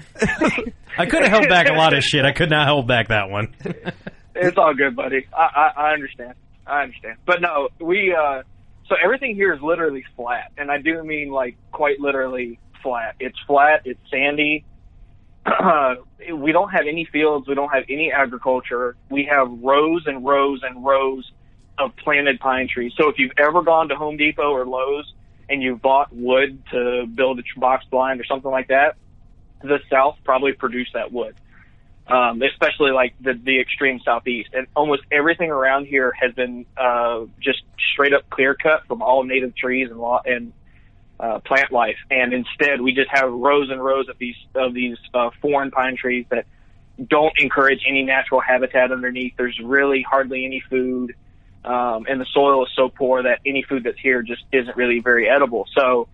I could have held back a lot of shit. I could not hold back that one. It's all good, buddy. I, I, I understand. I understand. But no, we, uh, so everything here is literally flat. And I do mean like quite literally flat. It's flat. It's sandy. Uh, *clears throat* we don't have any fields. We don't have any agriculture. We have rows and rows and rows of planted pine trees. So if you've ever gone to Home Depot or Lowe's and you've bought wood to build a box blind or something like that, the South probably produced that wood um, especially like the the extreme southeast. And almost everything around here has been uh, just straight up clear cut from all native trees and law and uh, plant life. And instead, we just have rows and rows of these of these uh, foreign pine trees that don't encourage any natural habitat underneath. There's really hardly any food. Um, and the soil is so poor that any food that's here just isn't really very edible. So,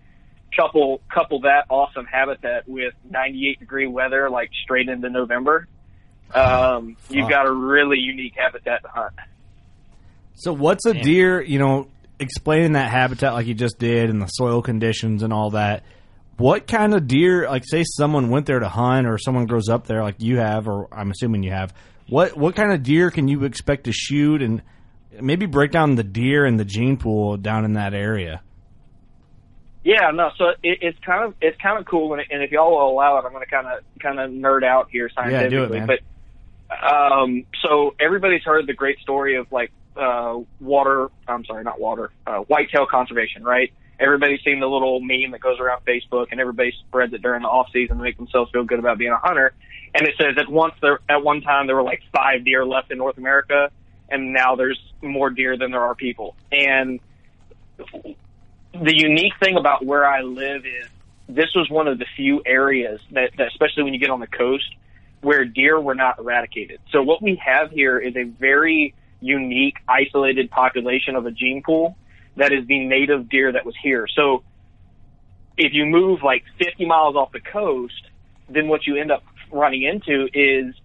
couple couple that awesome habitat with 98 degree weather, like straight into November, um, you've got a really unique habitat to hunt. So, what's a deer? You know, explaining that habitat like you just did, and the soil conditions and all that. What kind of deer? Like, say someone went there to hunt, or someone grows up there, like you have, or I'm assuming you have. What what kind of deer can you expect to shoot, and maybe break down the deer and the gene pool down in that area? Yeah, no. So it, it's kind of it's kind of cool, and, and if y'all will allow it, I'm going to kind of kind of nerd out here Yeah, do it, scientifically. man. But um, so everybody's heard the great story of like uh, water. I'm sorry, not water. Uh, whitetail conservation, right? Everybody's seen the little meme that goes around Facebook, and everybody spreads it during the off season to make themselves feel good about being a hunter. And it says that once there, at one time, there were like five deer left in North America, and now there's more deer than there are people. And the unique thing about where I live is this was one of the few areas that, that especially when you get on the coast, where deer were not eradicated. So what we have here is a very unique, isolated population of a gene pool that is the native deer that was here. So if you move like 50 miles off the coast, then what you end up running into is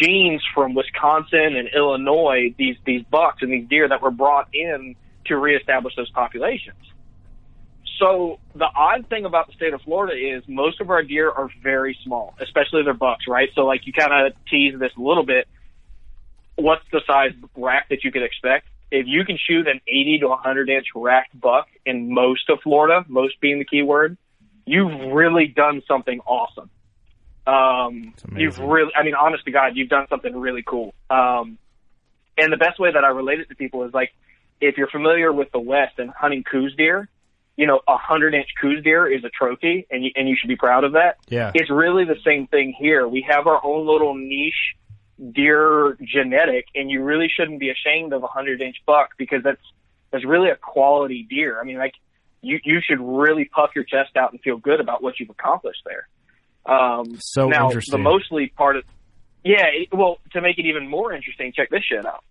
genes from Wisconsin and Illinois, these, these bucks and these deer that were brought in to reestablish those populations. So the odd thing about the state of Florida is most of our deer are very small, especially their bucks, right? So like you kind of tease this a little bit. What's the size rack that you could expect? If you can shoot an 80 to 100 inch racked buck in most of Florida, most being the key word, you've really done something awesome. Um, you've really, I mean, honest to God, you've done something really cool. Um, and the best way that I relate it to people is like, if you're familiar with the West and hunting Coues deer, you know, a hundred inch Coues deer is a trophy and you, and you should be proud of that. Yeah. It's really the same thing here. We have our own little niche deer genetic and you really shouldn't be ashamed of a hundred inch buck because that's, that's really a quality deer. I mean, like you, you should really puff your chest out and feel good about what you've accomplished there. Um, So now interesting. the mostly part of, yeah, it, well, to make it even more interesting, check this shit out.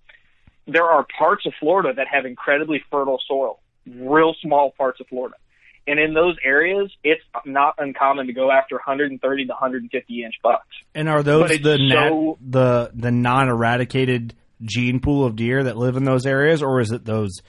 There are parts of Florida that have incredibly fertile soil, real small parts of Florida. And in those areas, it's not uncommon to go after 130 to 150 inch bucks. And are those the nat- so- the the non-eradicated gene pool of deer that live in those areas, or is it those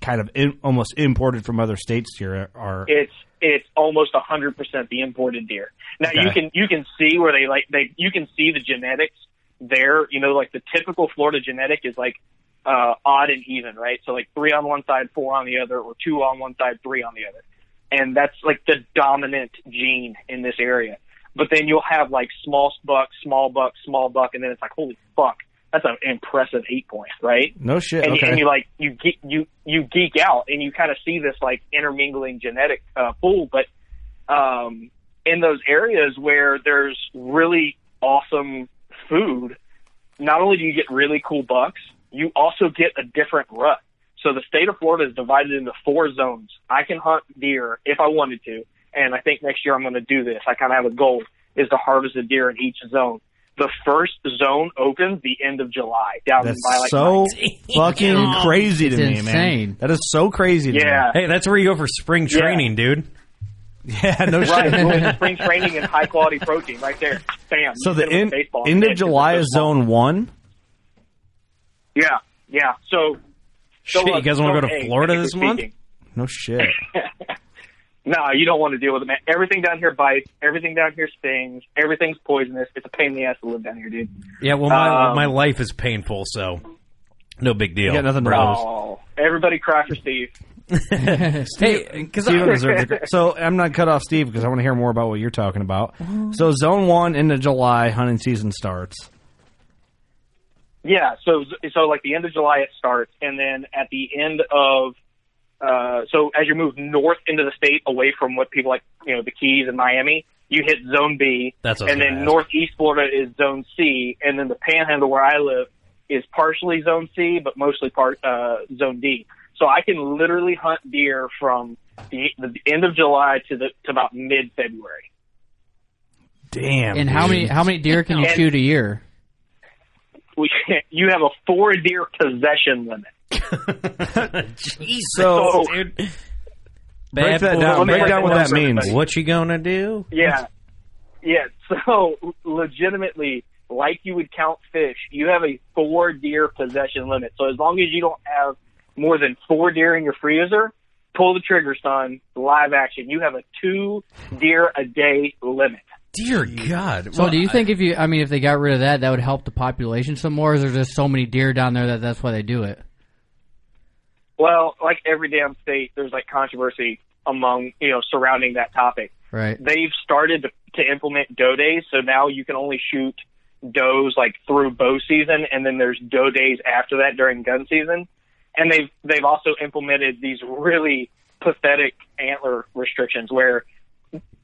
kind of in, almost imported from other states here? Are It's it's almost 100% the imported deer. Now you can you can see where they like they you can see the genetics there. You know, like the typical Florida genetic is like uh, odd and even, right? So like three on one side, four on the other, or two on one side, three on the other, and that's like the dominant gene in this area. But then you'll have like small buck, small buck, small buck, and then it's like holy fuck, that's an impressive eight point, right? no shit. and, okay. and you like you geek you you geek out and you kind of see this like intermingling genetic uh, pool but um in those areas where there's really awesome food not only do you get really cool bucks you also get a different rut so the state of Florida is divided into four zones I can hunt deer if I wanted to and I think next year I'm going to do this I kind of have a goal is to harvest a deer in each zone the first zone opens the end of July down That's by like so fucking *laughs* Damn. crazy to It's me, man. That is so crazy. To Yeah. me. Hey, that's where you go for spring Yeah. training, dude. *laughs* Yeah, no right, shit. well, spring training and high quality protein right there. Bam. So the hit 'em with end, end of July is baseball. zone one. Yeah, yeah. So, so Shit, you uh, guys wanna so, go to hey, Florida technically this month? No shit. *laughs* No, you don't want to deal with it, man. Everything down here bites. Everything down here stings. Everything's poisonous. It's a pain in the ass to live down here, dude. Yeah, well, my Um, my life is painful, so no big deal. You got nothing to lose. Oh, everybody cry for Steve. *laughs* hey, because *laughs* so I'm not cut off Steve because I want to hear more about what you're talking about. So zone one into July hunting season starts. Yeah, so so like the end of July it starts, and then at the end of uh, so as you move north into the state, away from what people like, you know, the Keys and Miami, you hit Zone B, That's what I was and then ask. northeast Florida is Zone C, and then the Panhandle where I live is partially Zone C, but mostly part uh, Zone D. So I can literally hunt deer from the, the end of July to the to about mid February. Damn. And how many how many deer can you And- shoot a year? We you have a four deer possession limit. So, dude. break that down. Let Break break down what down that means. everybody. What you gonna do? Yeah. Yeah. So legitimately, like you would count fish, you have a four deer possession limit. So as long as you don't have more than four deer in your freezer, pull the trigger, son. Live action. You have a two deer a day limit. Dear God. So Well, do you I- think if you I mean if they got rid of that that would help the population some more? Is there just so many deer down there that that's why they do it? Well, like every damn state, there's like controversy among, you know, surrounding that topic. Right. They've started to, to implement doe days, so now you can only shoot does like through bow season, and then there's doe days after that during gun season. And they've they've also implemented these really pathetic antler restrictions where,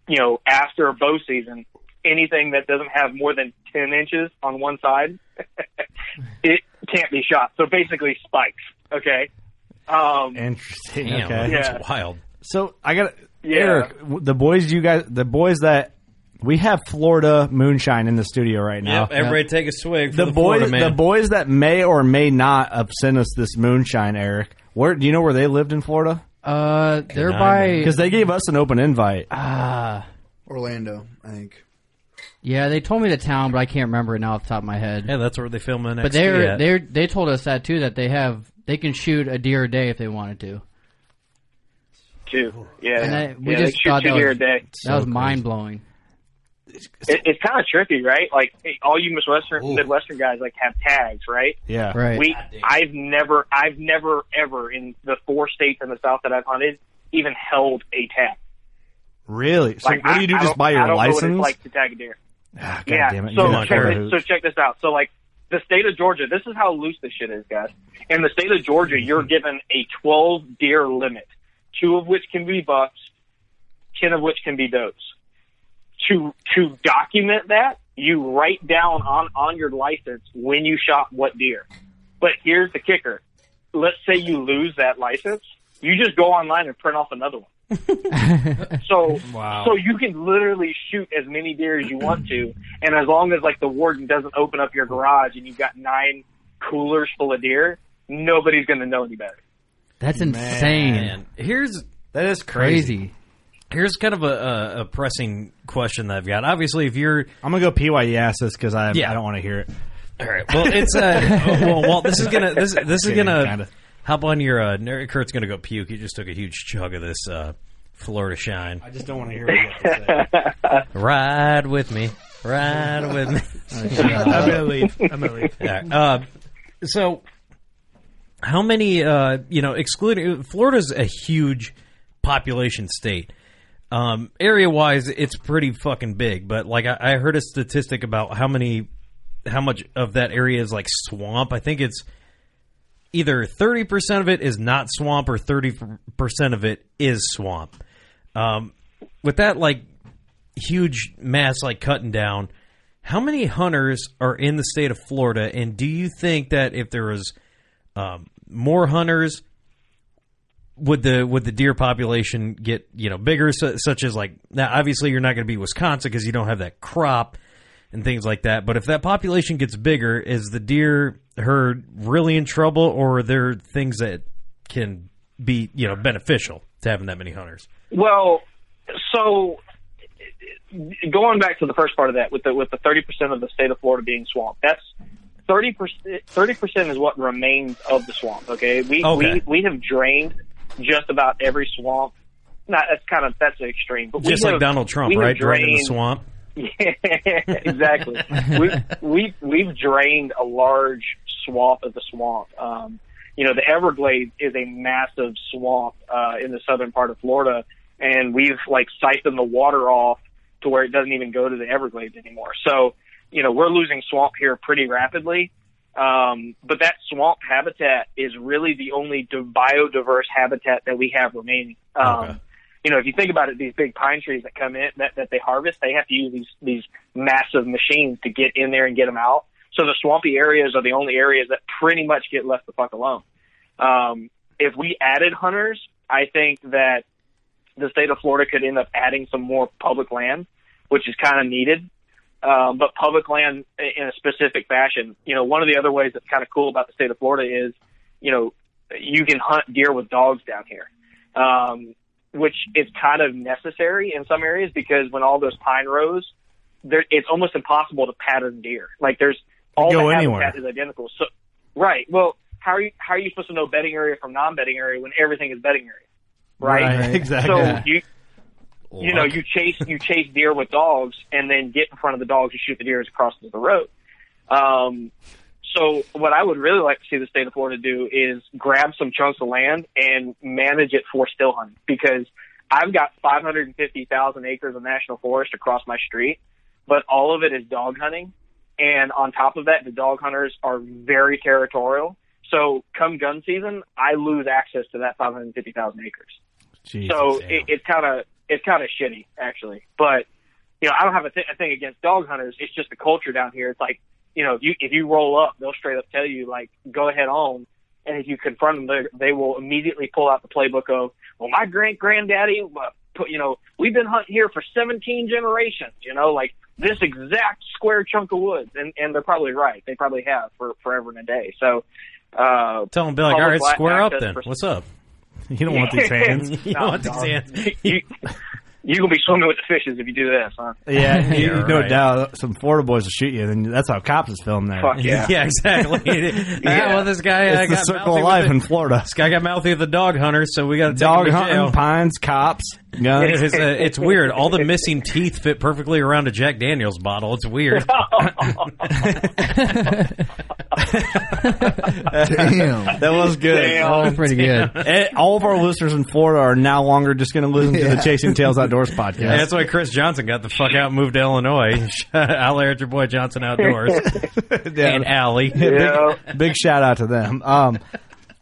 you know, after bow season, anything that doesn't have more than ten inches on one side, *laughs* it can't be shot. So basically, spikes. Okay. Um, Interesting. Damn, okay. Yeah. that's wild. So I got Yeah. Eric. The boys, you guys, the boys that we have Florida moonshine in the studio right now. Yep, everybody take a swig for the the, boys, Florida man. the boys that may or may not have sent us this moonshine, Eric. Where do you know where they lived in Florida? Uh, they're by because they gave us an open invite. Ah, Orlando, I think. yeah, they told me the town, but I can't remember it now off the top of my head. Yeah, that's where they film an But they're they they told us that too that they have they can shoot a deer a day if they wanted to. Two. Yeah. And I, we yeah, they just shoot thought two that deer was, a day. that was mind blowing. It, it's kind of trippy, right? Like all you Midwestern Midwestern guys like have tags, right? Yeah. Right. We, I've never, I've never ever in the four states in the South that I've hunted even held a tag. Really? So Like, what do you do? I- I Just don't- buy your I don't license? Know what it's like to tag a deer. Ah, God yeah. damn it! So You're check this, so check this out. So like the state of Georgia, this is how loose this shit is, guys. In the state of Georgia, you're given a 12 deer limit, two of which can be bucks, 10 of which can be does. To to document that, you write down on on your license when you shot what deer. But here's the kicker: let's say you lose that license, you just go online and print off another one. *laughs* so Wow. so you can literally shoot as many deer as you want to, and as long as like the warden doesn't open up your garage and you've got nine coolers full of deer, nobody's going to know any better. That's insane. Man, here's that is Crazy. Here's kind of a, a, a pressing question that I've got. Obviously, if you're, I'm gonna go pee while you ask this because I Yeah. I don't want to hear it. all right. Well, it's uh, *laughs* well, well, this is gonna this this is gonna kinda. hop on your. Uh, Kurt's gonna go puke. He just took a huge chug of this uh, Florida Shine. I just don't want to hear what you have to say. *laughs* Ride with me, ride with me. *laughs* I'm gonna leave. I'm gonna leave. Yeah. Uh, so, how many? Uh, you know, excluding Florida's a huge population state. Um, area wise, it's pretty fucking big. But like, I, I heard a statistic about how many, how much of that area is like swamp. I think it's either thirty percent of it is not swamp or thirty percent of it is swamp. Um, with that, like huge mass like cutting down. How many hunters are in the state of Florida, and do you think that if there was um, more hunters, would the would the deer population get you know bigger? Su- such as like now, obviously you're not going to be Wisconsin because you don't have that crop and things like that. But if that population gets bigger, is the deer herd really in trouble, or are there things that can be you know beneficial to having that many hunters? Well, so going back to the first part of that, with the with the thirty percent of the state of Florida being swamp, that's thirty percent. Thirty percent is what remains of the swamp. Okay, we Okay. we we have drained just about every swamp. Not that's kind of that's an extreme, but Just we like have- Donald Trump, right? Drained in the swamp. *laughs* Yeah, exactly. *laughs* we we we've drained a large swath of the swamp. Um, you know, the Everglades is a massive swamp uh, in the southern part of Florida, and we've like siphoned the water off to where it doesn't even go to the Everglades anymore. So, you know, we're losing swamp here pretty rapidly. Um, but that swamp habitat is really the only biodiverse habitat that we have remaining. Um, Okay. you know, if you think about it, these big pine trees that come in that, that they harvest, they have to use these these massive machines to get in there and get them out. So the swampy areas are the only areas that pretty much get left the fuck alone. Um, if we added hunters, I think that the state of Florida could end up adding some more public land, which is kind of needed. Um, but public land in a specific fashion. You know, one of the other ways that's kind of cool about the state of Florida is, you know, you can hunt deer with dogs down here. Um, which is kind of necessary in some areas because when all those pine rows, there, it's almost impossible to pattern deer. Like there's all go the habitat anywhere. is identical. So, right. Well, how are you how are you supposed to know bedding area from non-bedding area when everything is bedding area? Right. Right, *laughs* exactly. So Yeah. you you know you chase you chase deer with dogs and then get in front of the dogs and shoot the deer as it crosses the road. Um, so what I would really like to see the state of Florida do is grab some chunks of land and manage it for still hunting because I've got 550,000 acres of national forest across my street, but all of it is dog hunting. And on top of that, the dog hunters are very territorial. So come gun season, I lose access to that 550,000 acres. Jesus, so yeah. it, it's kind of it's kind of shitty actually. But you know, I don't have a, th- a thing against dog hunters. It's just the culture down here. It's like you know, if you if you roll up, they'll straight up tell you like, go ahead on. And if you confront them, they, will immediately pull out the playbook of, well, my great granddaddy, uh, put, you know, we've been hunting here for 17 generations. You know, like this exact square chunk of woods, and and they're probably right. They probably have for forever and a day. So, Uh, Tell them, be like, all right, square up then. for- What's up? *laughs* You don't want these hands. *laughs* you No, don't want these dog. hands. you, *laughs* you gonna be swimming with the fishes if you do this, huh? Yeah, you, Yeah, no doubt. Some Florida boys will shoot you, and that's how cops is filmed there. Fuck yeah. Yeah, exactly. yeah, well, this guy uh, It's the circle mouthy of life with in Florida. This guy got mouthy with the dog hunter, so we got to take Dog him to hunting, pines, cops, guns. *laughs* It is, uh, it's weird. All the missing teeth fit perfectly around a Jack Daniels bottle. It's weird. *laughs* Damn. That was good. Damn. Oh, pretty good. *laughs* Eh, All of our listeners in Florida are now longer just going to listen to the Chasing Tails Outdoors podcast. Yeah, that's why Chris Johnson got the fuck out and moved to Illinois. I'll at your boy Johnson Outdoors and Allie. Yeah. big, big shout out to them. Um,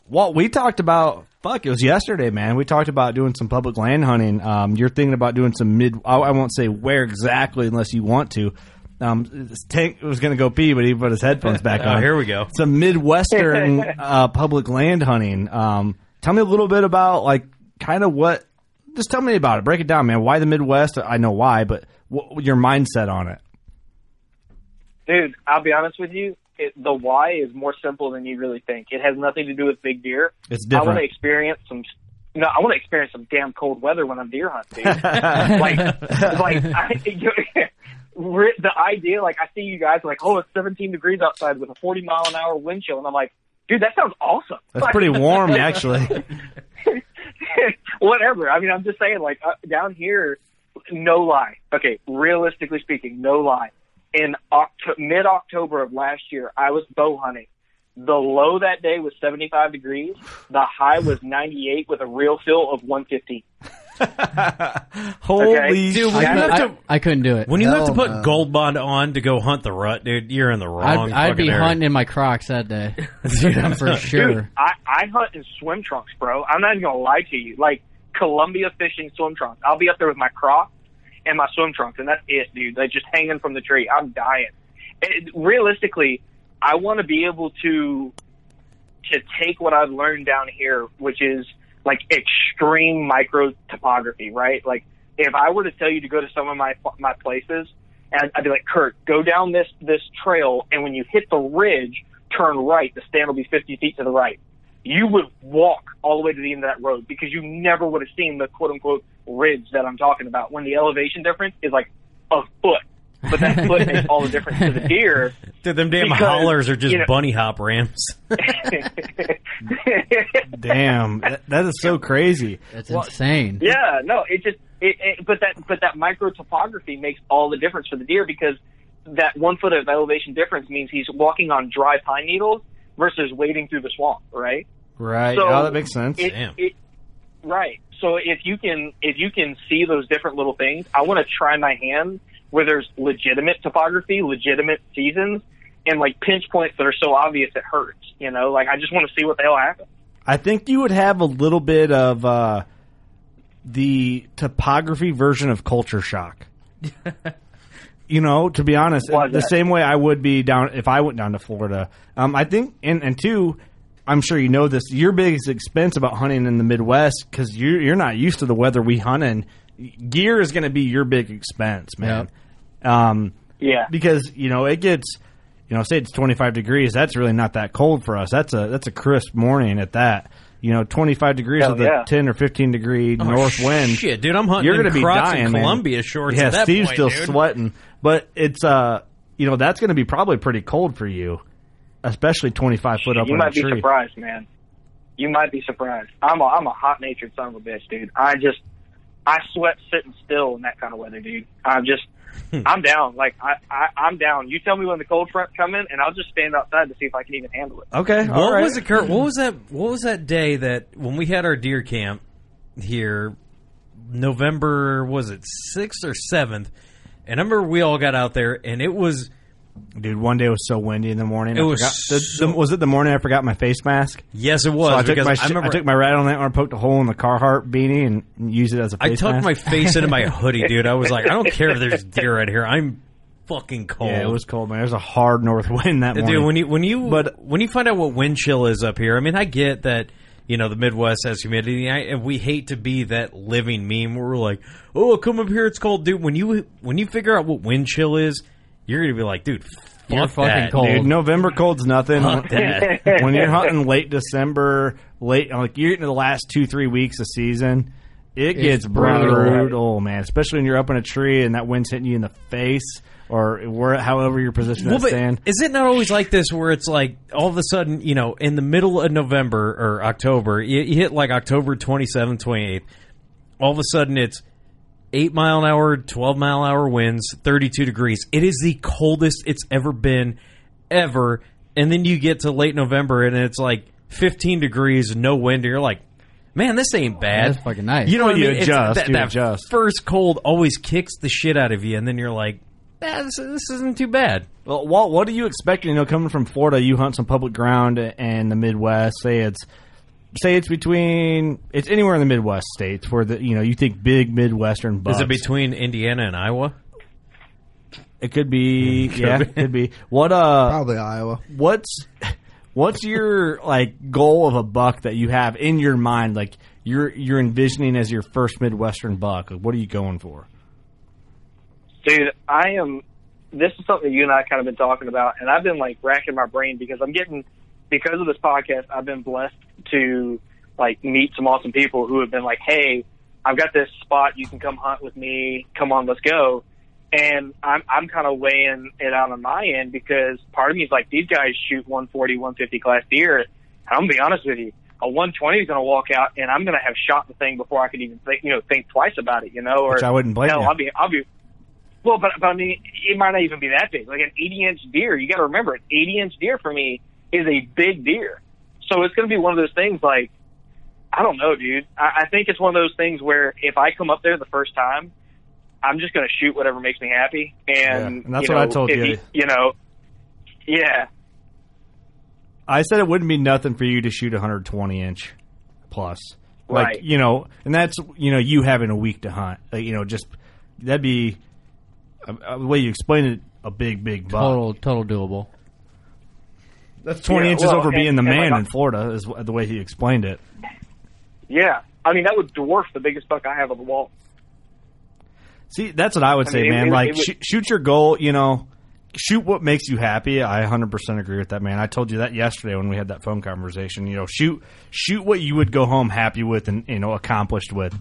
what we talked about, fuck, it was yesterday, man. We talked about doing some public land hunting. Um, you're thinking about doing some mid. I, I won't say where exactly unless you want to. Um, Tank was going to go pee, but he put his headphones back *laughs* Oh, on. here we go. Some midwestern *laughs* uh, public land hunting. Um, tell me a little bit about like kind of what. Just tell me about it. Break it down, man. Why the Midwest? I know why, but what, your mindset on it. Dude, I'll be honest with you. It, the why is more simple than you really think. It has nothing to do with big deer. It's different. I want to experience some. No, I want to experience some damn cold weather when I'm deer hunting. *laughs* Like, like I, *laughs* you, the idea. Like, I see you guys like, oh, it's 17 degrees outside with a 40 mile an hour wind chill, and I'm like, dude, that sounds awesome. That's pretty *laughs* warm, actually. Whatever. I mean, I'm just saying, like, uh, down here, no lie. Okay, realistically speaking, no lie. In Oct- mid October of last year, I was bow hunting. The low that day was 75 degrees. The high was 98 with a real feel of 150. *laughs* Holy Okay. Dude, when shit. you I, have I, to I couldn't do it. when you have to oh, put no. Gold Bond on to go hunt the rut, dude, you're in the wrong. I'd, I'd be area. hunting in my Crocs that day. *laughs* *laughs* for sure. Dude, I, I hunt in swim trunks, bro. I'm not even gonna lie to you. Like Columbia fishing swim trunks. I'll be up there with my Crocs and my swim trunks, and that's it, dude. They're just hanging from the tree. I'm dying. It, realistically, I want to be able to to take what I've learned down here, which is like extreme micro topography, right? Like if I were to tell you to go to some of my my places, and I'd be like, Kurt, go down this this trail, and when you hit the ridge, turn right. The stand will be 50 feet to the right. You would walk all the way to the end of that road because you never would have seen the quote unquote ridge that I'm talking about when the elevation difference is like a foot. But that foot makes all the difference to the deer. *laughs* Dude, them damn Because, hollers are just you know- bunny hop ramps. *laughs* Damn, that, that is so crazy. That's Well, insane. Yeah, no, it just it, it but that but that micro topography makes all the difference for the deer because that one foot of elevation difference means he's walking on dry pine needles versus wading through the swamp, right? Right. So oh, that makes sense. It, it, right. So if you can if you can see those different little things, I want to try my hand where there's legitimate topography, legitimate seasons, and like pinch points that are so obvious it hurts. You know, like I just want to see what the hell happens. I think you would have a little bit of uh, the topography version of culture shock. *laughs* you know, to be honest, the that? same way I would be down if I went down to Florida. Um, I think, and and two, I'm sure you know this. Your biggest expense about hunting in the Midwest because you're you're not used to the weather we hunt in. Gear is going to be your big expense, man. Um, Yeah. because you know it gets you know say it's 25 degrees that's really not that cold for us that's a that's a crisp morning at that you know 25 degrees Hell with a 10 or 15 degree Oh, north wind shit, dude, I'm hunting you're gonna be Crocs and dying man. Columbia shorts yeah at that steve's point, still dude. sweating but it's uh you know that's gonna be probably pretty cold for you especially 25 foot up you might a be tree surprised, man. You might be surprised. I'm a I'm a hot natured son of a bitch, dude. I just I sweat sitting still in that kind of weather, dude. I'm just Hmm. I'm down. Like I, I I'm down. You tell me when the cold front come in, and I'll just stand outside to see if I can even handle it. okay What was it, Kurt? What was that? What was that day that when we had our deer camp here, November was it sixth or seventh? And I remember we all got out there, and it was dude one day it was so windy in the morning It I was forgot, the, the- was it the morning i forgot my face mask yes, it was. so I took, my, I remember I took my rat on that one, poked a hole in the Carhartt beanie, and used it as a I tucked mask. my face into my *laughs* hoodie, dude. I was like, I don't care if there's deer right here. I'm fucking cold. Yeah, it was cold, man. There's a hard north wind that morning. Dude, when you when you But- when you find out what wind chill is up here, I mean, I get that you know the Midwest has humidity, I, and we hate to be that living meme where we're like, "Oh, come up here, it's cold." Dude, when you when you figure out what wind chill is, you're gonna be like, "Dude, You're fucking that, cold. Dude, November cold's nothing. Fuck that. *laughs* when you're hunting late December, late like you're into the last two three weeks of season, it It's gets brutal. brutal, oh, man. Especially when you're up in a tree and that wind's hitting you in the face or where, however you're positioned Well, stand. is it not always like this where it's like all of a sudden, you know, in the middle of November or October, you, you hit like October 27th, 28th, all of a sudden it's 8 mile an hour, 12 mile an hour winds, 32 degrees. It is the coldest it's ever been, ever. And then you get to late November and it's like 15 degrees, no wind, and you're like, man, this ain't bad. That's fucking nice. You know what I You mean? It's- adjust, that, you that adjust. first cold always kicks the shit out of you, and then you're like, eh, this, this isn't too bad. Well, Walt, what are you expecting? You know, coming from Florida, you hunt some public ground and the Midwest. Say it's say it's between it's anywhere in the Midwest states where the you know you think big Midwestern bucks. Is it between Indiana and Iowa? It could be, *laughs* Could yeah, be. could be. What uh, Probably Iowa. what's what's your like goal of a buck that you have in your mind? Like you're you're envisioning as your first Midwestern buck. Like, what are you going for? Dude, I am. This is something you and I kind of been talking about, and I've been like racking my brain because I'm getting because of this podcast. I've been blessed to like meet some awesome people who have been like, "Hey, I've got this spot. You can come hunt with me. Come on, let's go." And I'm I'm kind of weighing it out on my end because part of me is like, these guys shoot 140, 150 class deer. And I'm gonna be honest with you, a 120 is gonna walk out, and I'm gonna have shot the thing before I could even think, you know, think twice about it. You know, or Which I wouldn't blame hell, you. I'll be I'll be well, but, but I mean, it might not even be that big. Like an 80 inch deer, you got to remember, an 80 inch deer for me is a big deer. So it's going to be one of those things like, I don't know, dude. I, I think it's one of those things where if I come up there the first time, I'm just going to shoot whatever makes me happy. And, Yeah, and that's you what I told you. he- you know, yeah. I said it wouldn't be nothing for you to shoot a 120 inch plus. Like, Right. you know, and that's, you know, you having a week to hunt. Like, you know, just, that'd be, uh, uh, the way you explain it, a big, big buck. Total, total doable. That's 20 Yeah, inches well, over and- being the man like- in Florida, is the way he explained it. Yeah. I mean, that would dwarf the biggest buck I have on the wall. See, that's what I would I say, mean, man. it- like, it would- sh- shoot your goal, you know, shoot what makes you happy. I 100% agree with that, man. I told you that yesterday when we had that phone conversation. You know, shoot, shoot what you would go home happy with and, you know, accomplished with.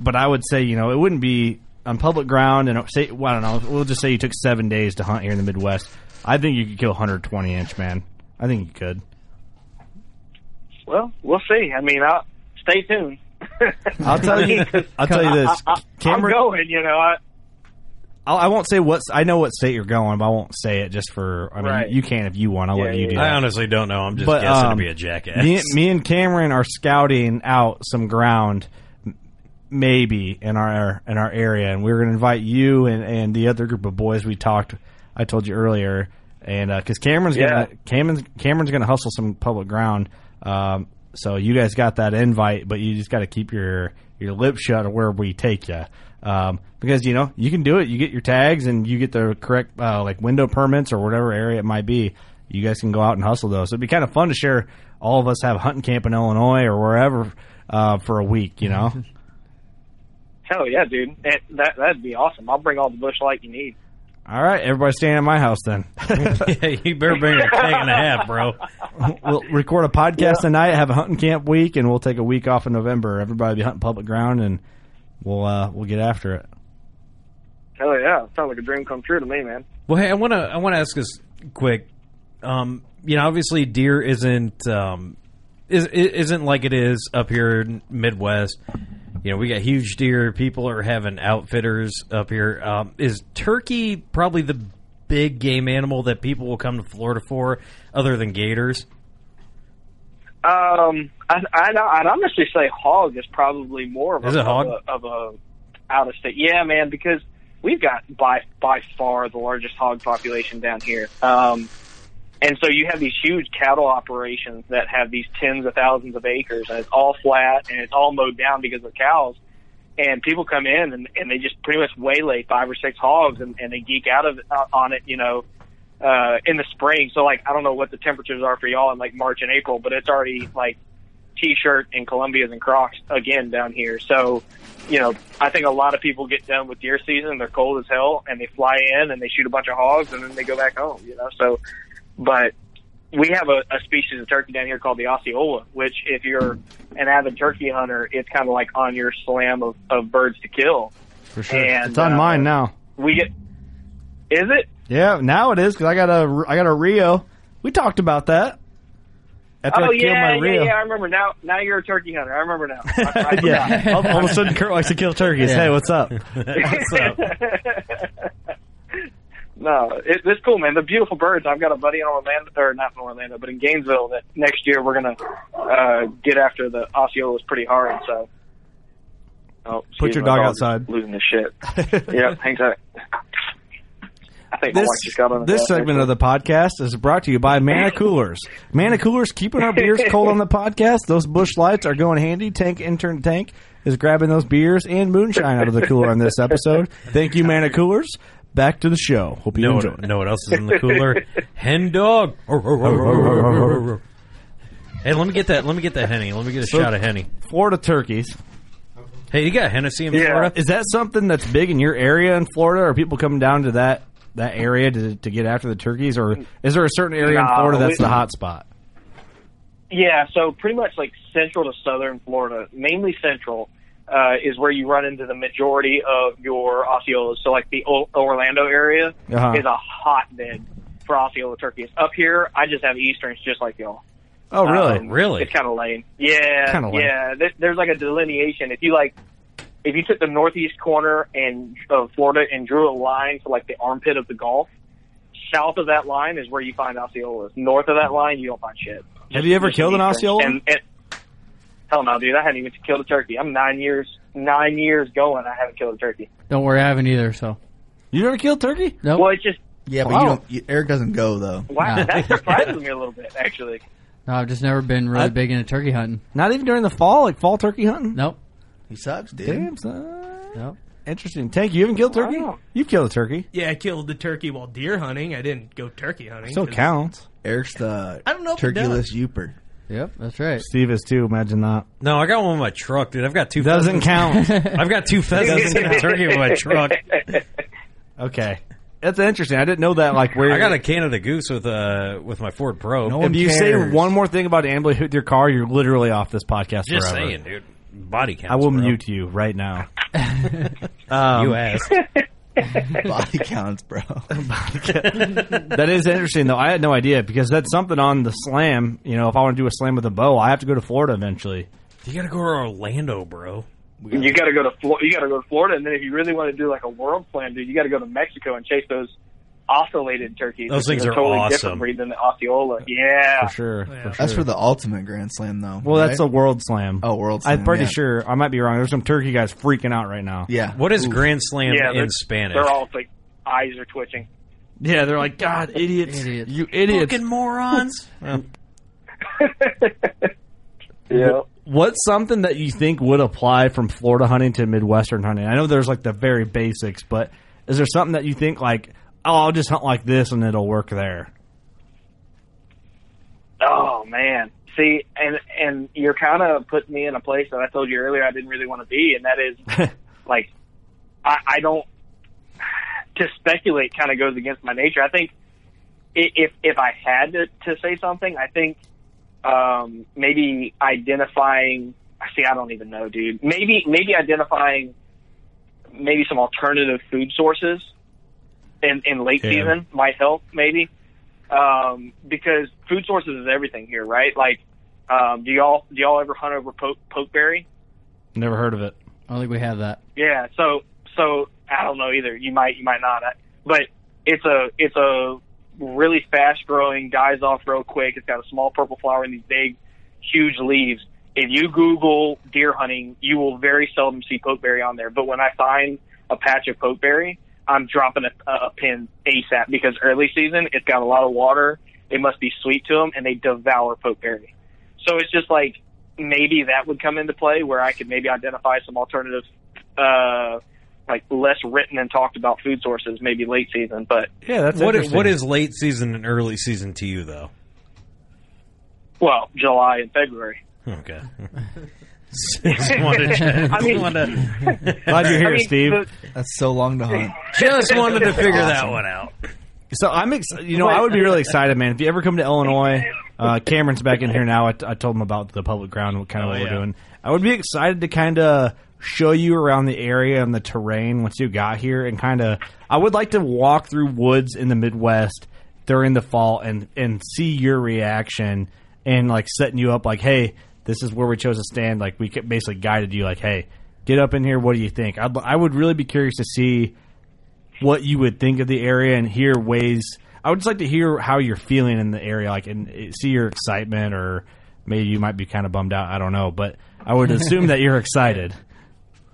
But I would say, you know, it wouldn't be on public ground and say, well, I don't know, we'll just say you took seven days to hunt here in the Midwest. I think you could kill 120 inch, man. I think you could. Well, we'll see. I mean, I'll, stay tuned. I'll tell you. *laughs* I'll tell you this. I, I, Cameron, I'm going, you know. I, I'll, I won't say what I know what state you're going, but I won't say it just for. I mean, Right. you can if you want. I'll Yeah, let you yeah, do yeah. that. I honestly don't know. I'm just But, guessing um, to be a jackass. Me, me and Cameron are scouting out some ground, maybe in our in our area, and we're going to invite you and, and the other group of boys we talked. I told you earlier, and because Cameron's Yeah. gonna Cameron's Cameron's gonna hustle some public ground. Um, so you guys got that invite, but you just got to keep your your lips shut of where we take you. Um, because you know you can do it. You get your tags and you get the correct uh, like window permits or whatever area it might be. You guys can go out and hustle those. So it'd be kind of fun to share. All of us have a hunting camp in Illinois or wherever uh, for a week. You know. *laughs* hell yeah, dude. That, that that'd be awesome. I'll bring all the Busch Light you need. All right, everybody staying at my house then. *laughs* yeah, you better bring a *laughs* keg and a half, bro. we'll record a podcast tonight, have a hunting camp week, and we'll take a week off in November. Everybody be hunting public ground, and we'll uh, we'll get after it. Hell yeah, sounds like a dream come true to me, man. Well, hey, I want to I want to ask us quick. Um, you know, obviously, deer isn't um, is isn't like it is up here in Midwest. You know, we got huge deer. People are having outfitters up here. Um, is turkey probably the big game animal that people will come to Florida for, other than gators? Um, I, I I'd honestly say hog is probably more of a, Is of hog? a, of a out of state. Yeah, man, because we've got by by far the largest hog population down here. Um, and so you have these huge cattle operations that have these tens of thousands of acres, and it's all flat and it's all mowed down because of cows. And people come in and, and they just pretty much waylay five or six hogs, and, and they geek out of uh, on it, you know, uh, in the spring. So like, I don't know what the temperatures are for y'all in like March and April, but it's already like t-shirt and Columbias and Crocs again down here. So, you know, I think a lot of people get done with deer season. They're cold as hell, and they fly in and they shoot a bunch of hogs, and then they go back home. You know, so but we have a, a species of turkey down here called the Osceola, which if you're an avid turkey hunter, it's kind of like on your slam of, of birds to kill. For sure. And, it's on uh, mine now. We get, is it? Yeah, now it is because I got a I got a Rio. We talked about that. After oh I yeah, my yeah, Rio. yeah. I remember now. Now you're a turkey hunter. I remember now. I, I *laughs* yeah. all, all of a sudden, Kurt likes to kill turkeys. Yeah. Hey, what's up? *laughs* what's up? *laughs* No, it, it's cool, man. They're beautiful birds. I've got a buddy in Orlando, or not in Orlando, but in Gainesville. That next year we're gonna uh, get after the Osceolas pretty hard. So, oh, Put your dog outside. Losing the shit. *laughs* yeah, hang tight. I think This, got on the this segment of the podcast is brought to you by Mana Coolers. Mana Coolers keeping our beers *laughs* cold on the podcast. Those Busch Lights are going handy. Tank intern Tank is grabbing those beers and moonshine out of the cooler on this episode. Thank you, Mana Coolers. Back to the show. Hope you know, enjoy. what, know what else is in the cooler? *laughs* Hen dog. *laughs* hey, let me get that. Let me get that henny. Let me get a So- shot of henny. Florida turkeys. Hey, you got Hennessy in Florida? Is that something that's big in your area in Florida? Are people coming down to that that area to to get after the turkeys, or is there a certain area in Florida that's we- the hot spot? Yeah, so pretty much like central to southern Florida, mainly central, uh, is where you run into the majority of your Osceolas. So like the o- Orlando area Uh-huh. is a hotbed for Osceola turkeys. Up here, I just have Easterns just like y'all. Oh, really? Um, really? It's kind of lame. Yeah, Kinda lame. yeah. There, there's like a delineation. If you like, if you took the northeast corner and of Florida and drew a line to like the armpit of the Gulf, south of that line is where you find Osceolas. North of that line, you don't find shit. Have you ever killed an Osceola? And, and, hell no, dude. I hadn't even killed a turkey. I'm nine years, nine years going. I haven't killed a turkey. Don't worry, I haven't either. So You never killed turkey? Nope. Well, it's just Yeah, but Wow. you don't. You, Eric doesn't go though. wow. Nah. That surprises me a little bit, actually. no, I've just never been really I- big into turkey hunting. Not even during the fall, like fall turkey hunting. Nope. He sucks, dude. Damn, son. Nope. Interesting. Tank, you haven't killed turkey? Wow. You've killed a turkey. Yeah, I killed the turkey while deer hunting. I didn't go turkey hunting. Still counts. Eric's the I don't know if it turkeyless Yooper. Yep, that's right. Steve is too. Imagine that. No, I got one in my truck, dude. I've got two. Doesn't pheasants. count. *laughs* I've got two pheasants and a turkey in my truck. *laughs* Okay, that's interesting. I didn't know that. Like where I got a Canada Goose with uh with my Ford Pro. No If one you say cares. one more thing about ambling with your car, you're literally off this podcast Just forever. saying, dude. Body count. I will bro. mute you right now. *laughs* um, You asked. *laughs* Body *laughs* counts, bro. *laughs* that is interesting, though. I had no idea because that's something on the slam. You know, if I want to do a slam with a bow, I have to go to Florida eventually. You gotta go to Orlando, bro. You got to go to Flo- you got to go to Florida, and then if you really want to do like a world slam, dude, you got to go to Mexico and chase those ocellated turkeys. Those things a are totally awesome. different breed than the Osceola. Yeah, For sure. For That's sure. for the ultimate Grand Slam, though. well, that's a world slam. oh world. Slam, I'm pretty yeah. sure. I might be wrong. There's some turkey guys freaking out right now. Yeah. What is Ooh. Grand Slam yeah. in they're- Spanish? They're all like eyes are twitching. Yeah, they're like, God, idiots, Idiots. you idiots. Fucking morons. *laughs* *laughs* Yeah. What's something that you think would apply from Florida hunting to Midwestern hunting? I know there's like the very basics, but is there something that you think like, oh, I'll just hunt like this and it'll work there? Oh man. See, and and you're kind of putting me in a place that I told you earlier I didn't really want to be, and that is *laughs* like I, I don't to speculate kind of goes against my nature. I think if if I had to, to say something, I think um, maybe identifying. See, I don't even know, dude. Maybe maybe identifying maybe some alternative food sources in in late Yeah. season might help. Maybe um, because food sources is everything here, right? Like, um, do y'all do y'all ever hunt over poke, pokeberry? Never heard of it. I don't think we have that. Yeah, so so I don't know either. You might you might not, but it's a it's a really fast growing, dies off real quick. It's got a small purple flower and these big, huge leaves. If you Google deer hunting, you will very seldom see pokeberry on there. But when I find a patch of pokeberry, I'm dropping a, a pin ASAP because early season it's got a lot of water. It must be sweet to them, and they devour pokeberry. So it's just like maybe that would come into play where I could maybe identify some alternative, uh, like less written and talked about food sources, maybe late season. But Yeah, that's What interesting. what is late season and early season to you though? well, July and February. Okay. *laughs* *laughs* Just wanted to- I mean- wanted- Glad you're here, I mean, Steve. the- That's so long to hunt. Just wanted to figure that one out. So I'm, ex- you know, I would be really excited, man. If you ever come to Illinois, uh, Cameron's back in here now. I, I told him about the public ground, what kind of Oh, what we're doing. I would be excited to kind of show you around the area and the terrain once you got here, and kind of. I would like to walk through woods in the Midwest during the fall and and see your reaction and like setting you up like, hey, this is where we chose to stand. Like we basically guided you, like, hey, get up in here. What do you think? I'd, I would really be curious to see what you would think of the area and hear ways. I would just like to hear how you're feeling in the area, like and uh, see your excitement, or maybe you might be kind of bummed out. I don't know, but I would assume that you're excited.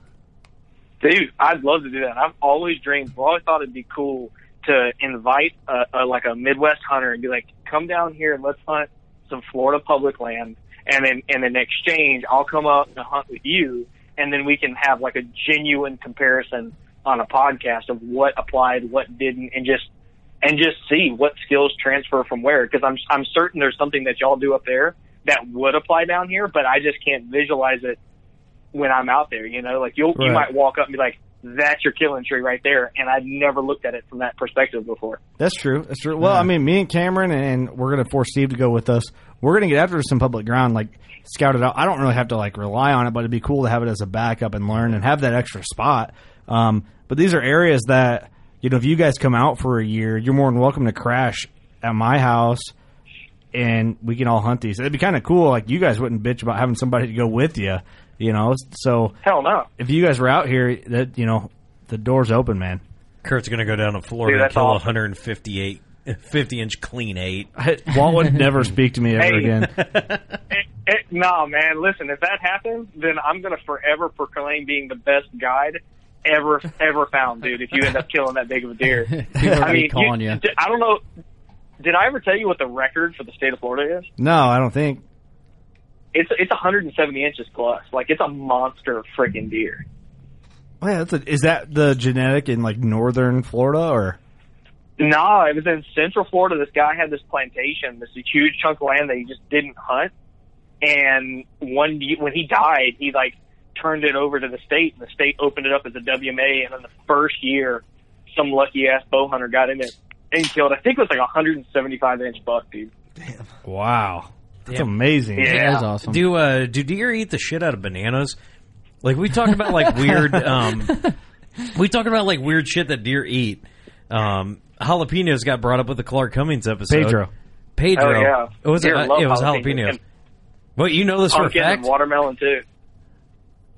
*laughs* Dude, I'd love to do that. I've always dreamed. I've always thought it'd be cool to invite a, a like a Midwest hunter and be like, "Come down here and let's hunt some Florida public land." And then, and in exchange, I'll come up and hunt with you, and then we can have like a genuine comparison on a podcast of what applied, what didn't, and just and just see what skills transfer from where. Because I'm I'm certain there's something that y'all do up there that would apply down here, but I just can't visualize it when I'm out there. You know, like you'll you might walk up and be like, "That's your killing tree right there," and I've never looked at it from that perspective before. That's true. That's true. Well, I mean, me and Cameron, and we're going to force Steve to go with us. We're going to get after some public ground, like scout it out. I don't really have to like rely on it, but it'd be cool to have it as a backup and learn and have that extra spot. Um, but these are areas that you know, if you guys come out for a year, you're more than welcome to crash at my house, and we can all hunt these. It'd be kind of cool. Like you guys wouldn't bitch about having somebody to go with you, you know. So Hell no. if you guys were out here, that you know, the door's open, man. Kurt's going to go down to Florida Dude, and kill awesome. 158, 50 inch clean eight. Walt would never speak to me ever Hey. again. *laughs* It, it, no, man. Listen, if that happens, then I'm gonna forever proclaim being the best guide ever ever found, dude. If you end up killing that big of a deer, *laughs* I mean, calling you. d- I don't know. Did I ever tell you what the record for the state of Florida is? No, I don't think. It's it's 170 inches plus. Like it's a monster freaking deer. Oh, yeah, that's a, is that the genetic in like northern Florida or? No, it was in Central Florida. This guy had this plantation, this huge chunk of land that he just didn't hunt. And one when he died, he like turned it over to the state, and the state opened it up as a WMA. And in the first year, some lucky ass bow hunter got in it and killed. I think it was like a 175 inch buck, dude. Damn! Wow, that's Damn. amazing. Yeah. That's awesome. Do uh, do deer eat the shit out of bananas? Like we talk about like weird. Um, *laughs* we talk about like weird shit that deer eat. Um, jalapenos got brought up with the Clark Cummings episode. Pedro. Pedro. Oh, yeah. It was Deer uh, love it was jalapenos. jalapenos. And Well, you know this for a fact. and watermelon too.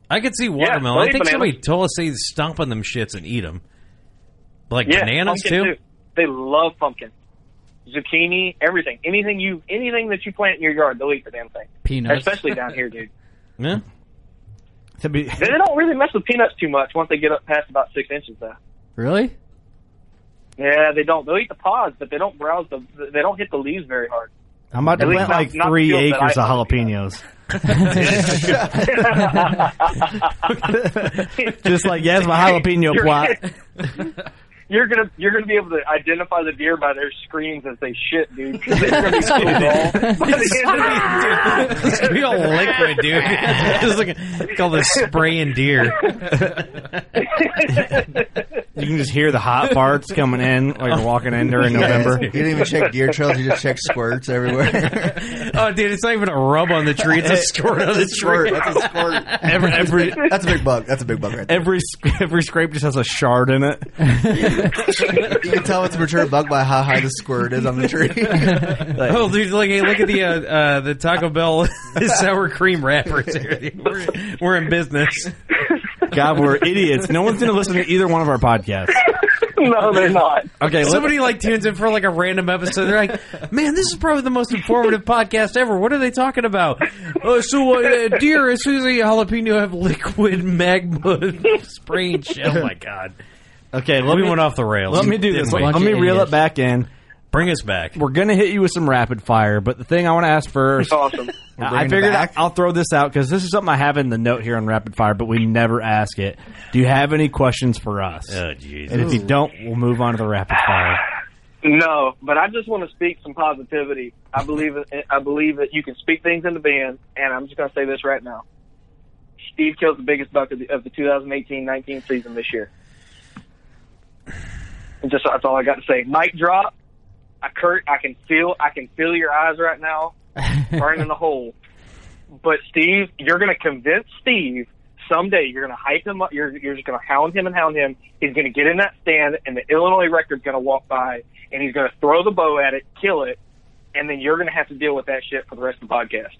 I could see watermelon. they'll I think eat somebody told us they stomp on them shits and eat them. Like Yeah, bananas pumpkin too. They love pumpkin, zucchini, everything. Anything you anything that you plant in your yard, they'll eat the damn thing. Peanuts. Especially down here, dude. *laughs* Yeah. Be, They don't really mess with peanuts too much once they get up past about six inches, though. Really? Yeah, they don't. They'll eat the pods, but they don't browse the. They don't hit the leaves very hard. I'm about to plant like not three fields that acres of jalapenos. *laughs* *laughs* Just like yes, my jalapeno *laughs* You're- plot. You're gonna you're gonna be able to identify the deer by their screams as they shit, dude. 'cause they're gonna be so *laughs* dull by the end of the It's gonna be all liquid, dude. *laughs* Just like call this spraying deer. *laughs* You can just hear the hot farts coming in while you're walking in during November. You didn't even check deer trails. You just check squirts everywhere. Oh, dude, it's not even a rub on the tree; it's a squirt on the a squirt. tree. That's a squirt. Every every That's a big bug. That's a big bug right there. every every scrape just has a shard in it. You can tell it's a mature bug by how high the squirt is on the tree. *laughs* Oh, dude, look, hey, look at the uh, uh, the Taco Bell *laughs* sour cream wrappers here. We're, we're in business. God, we're idiots. No one's going to listen to either one of our podcasts. no, they're not. Okay, Somebody like tunes in for like a random episode. They're like, "Man, this is probably the most informative podcast ever." What are they talking about? Oh, so uh, deer as soon as they eat jalapeno have liquid magma *laughs* spraying shit. Oh my god! Okay, let we me went off the rails. let me do this. Didn't? Let me reel idiots. it back in. Bring us back. We're going to hit you with some rapid fire, but the thing I want to ask first. Awesome. I figured back? I'll throw this out because this is something I have in the note here on rapid fire, but we never ask it. Do you have any questions for us? Oh jeez. And if you don't, we'll move on to the rapid fire. No, but I just want to speak some positivity. I believe I believe that you can speak things into being, and I'm just going to say this right now. Steve kills the biggest buck of the, of the 2018-19 season this year. And just that's all I got to say. Mic drop. I Kurt, I can feel I can feel your eyes right now *laughs* burning the hole. But Steve, you're going to convince Steve someday. You're going to hype him up. You're you're just going to hound him and hound him. He's going to get in that stand, and the Illinois record's going to walk by, and he's going to throw the bow at it, kill it, and then you're going to have to deal with that shit for the rest of the podcast.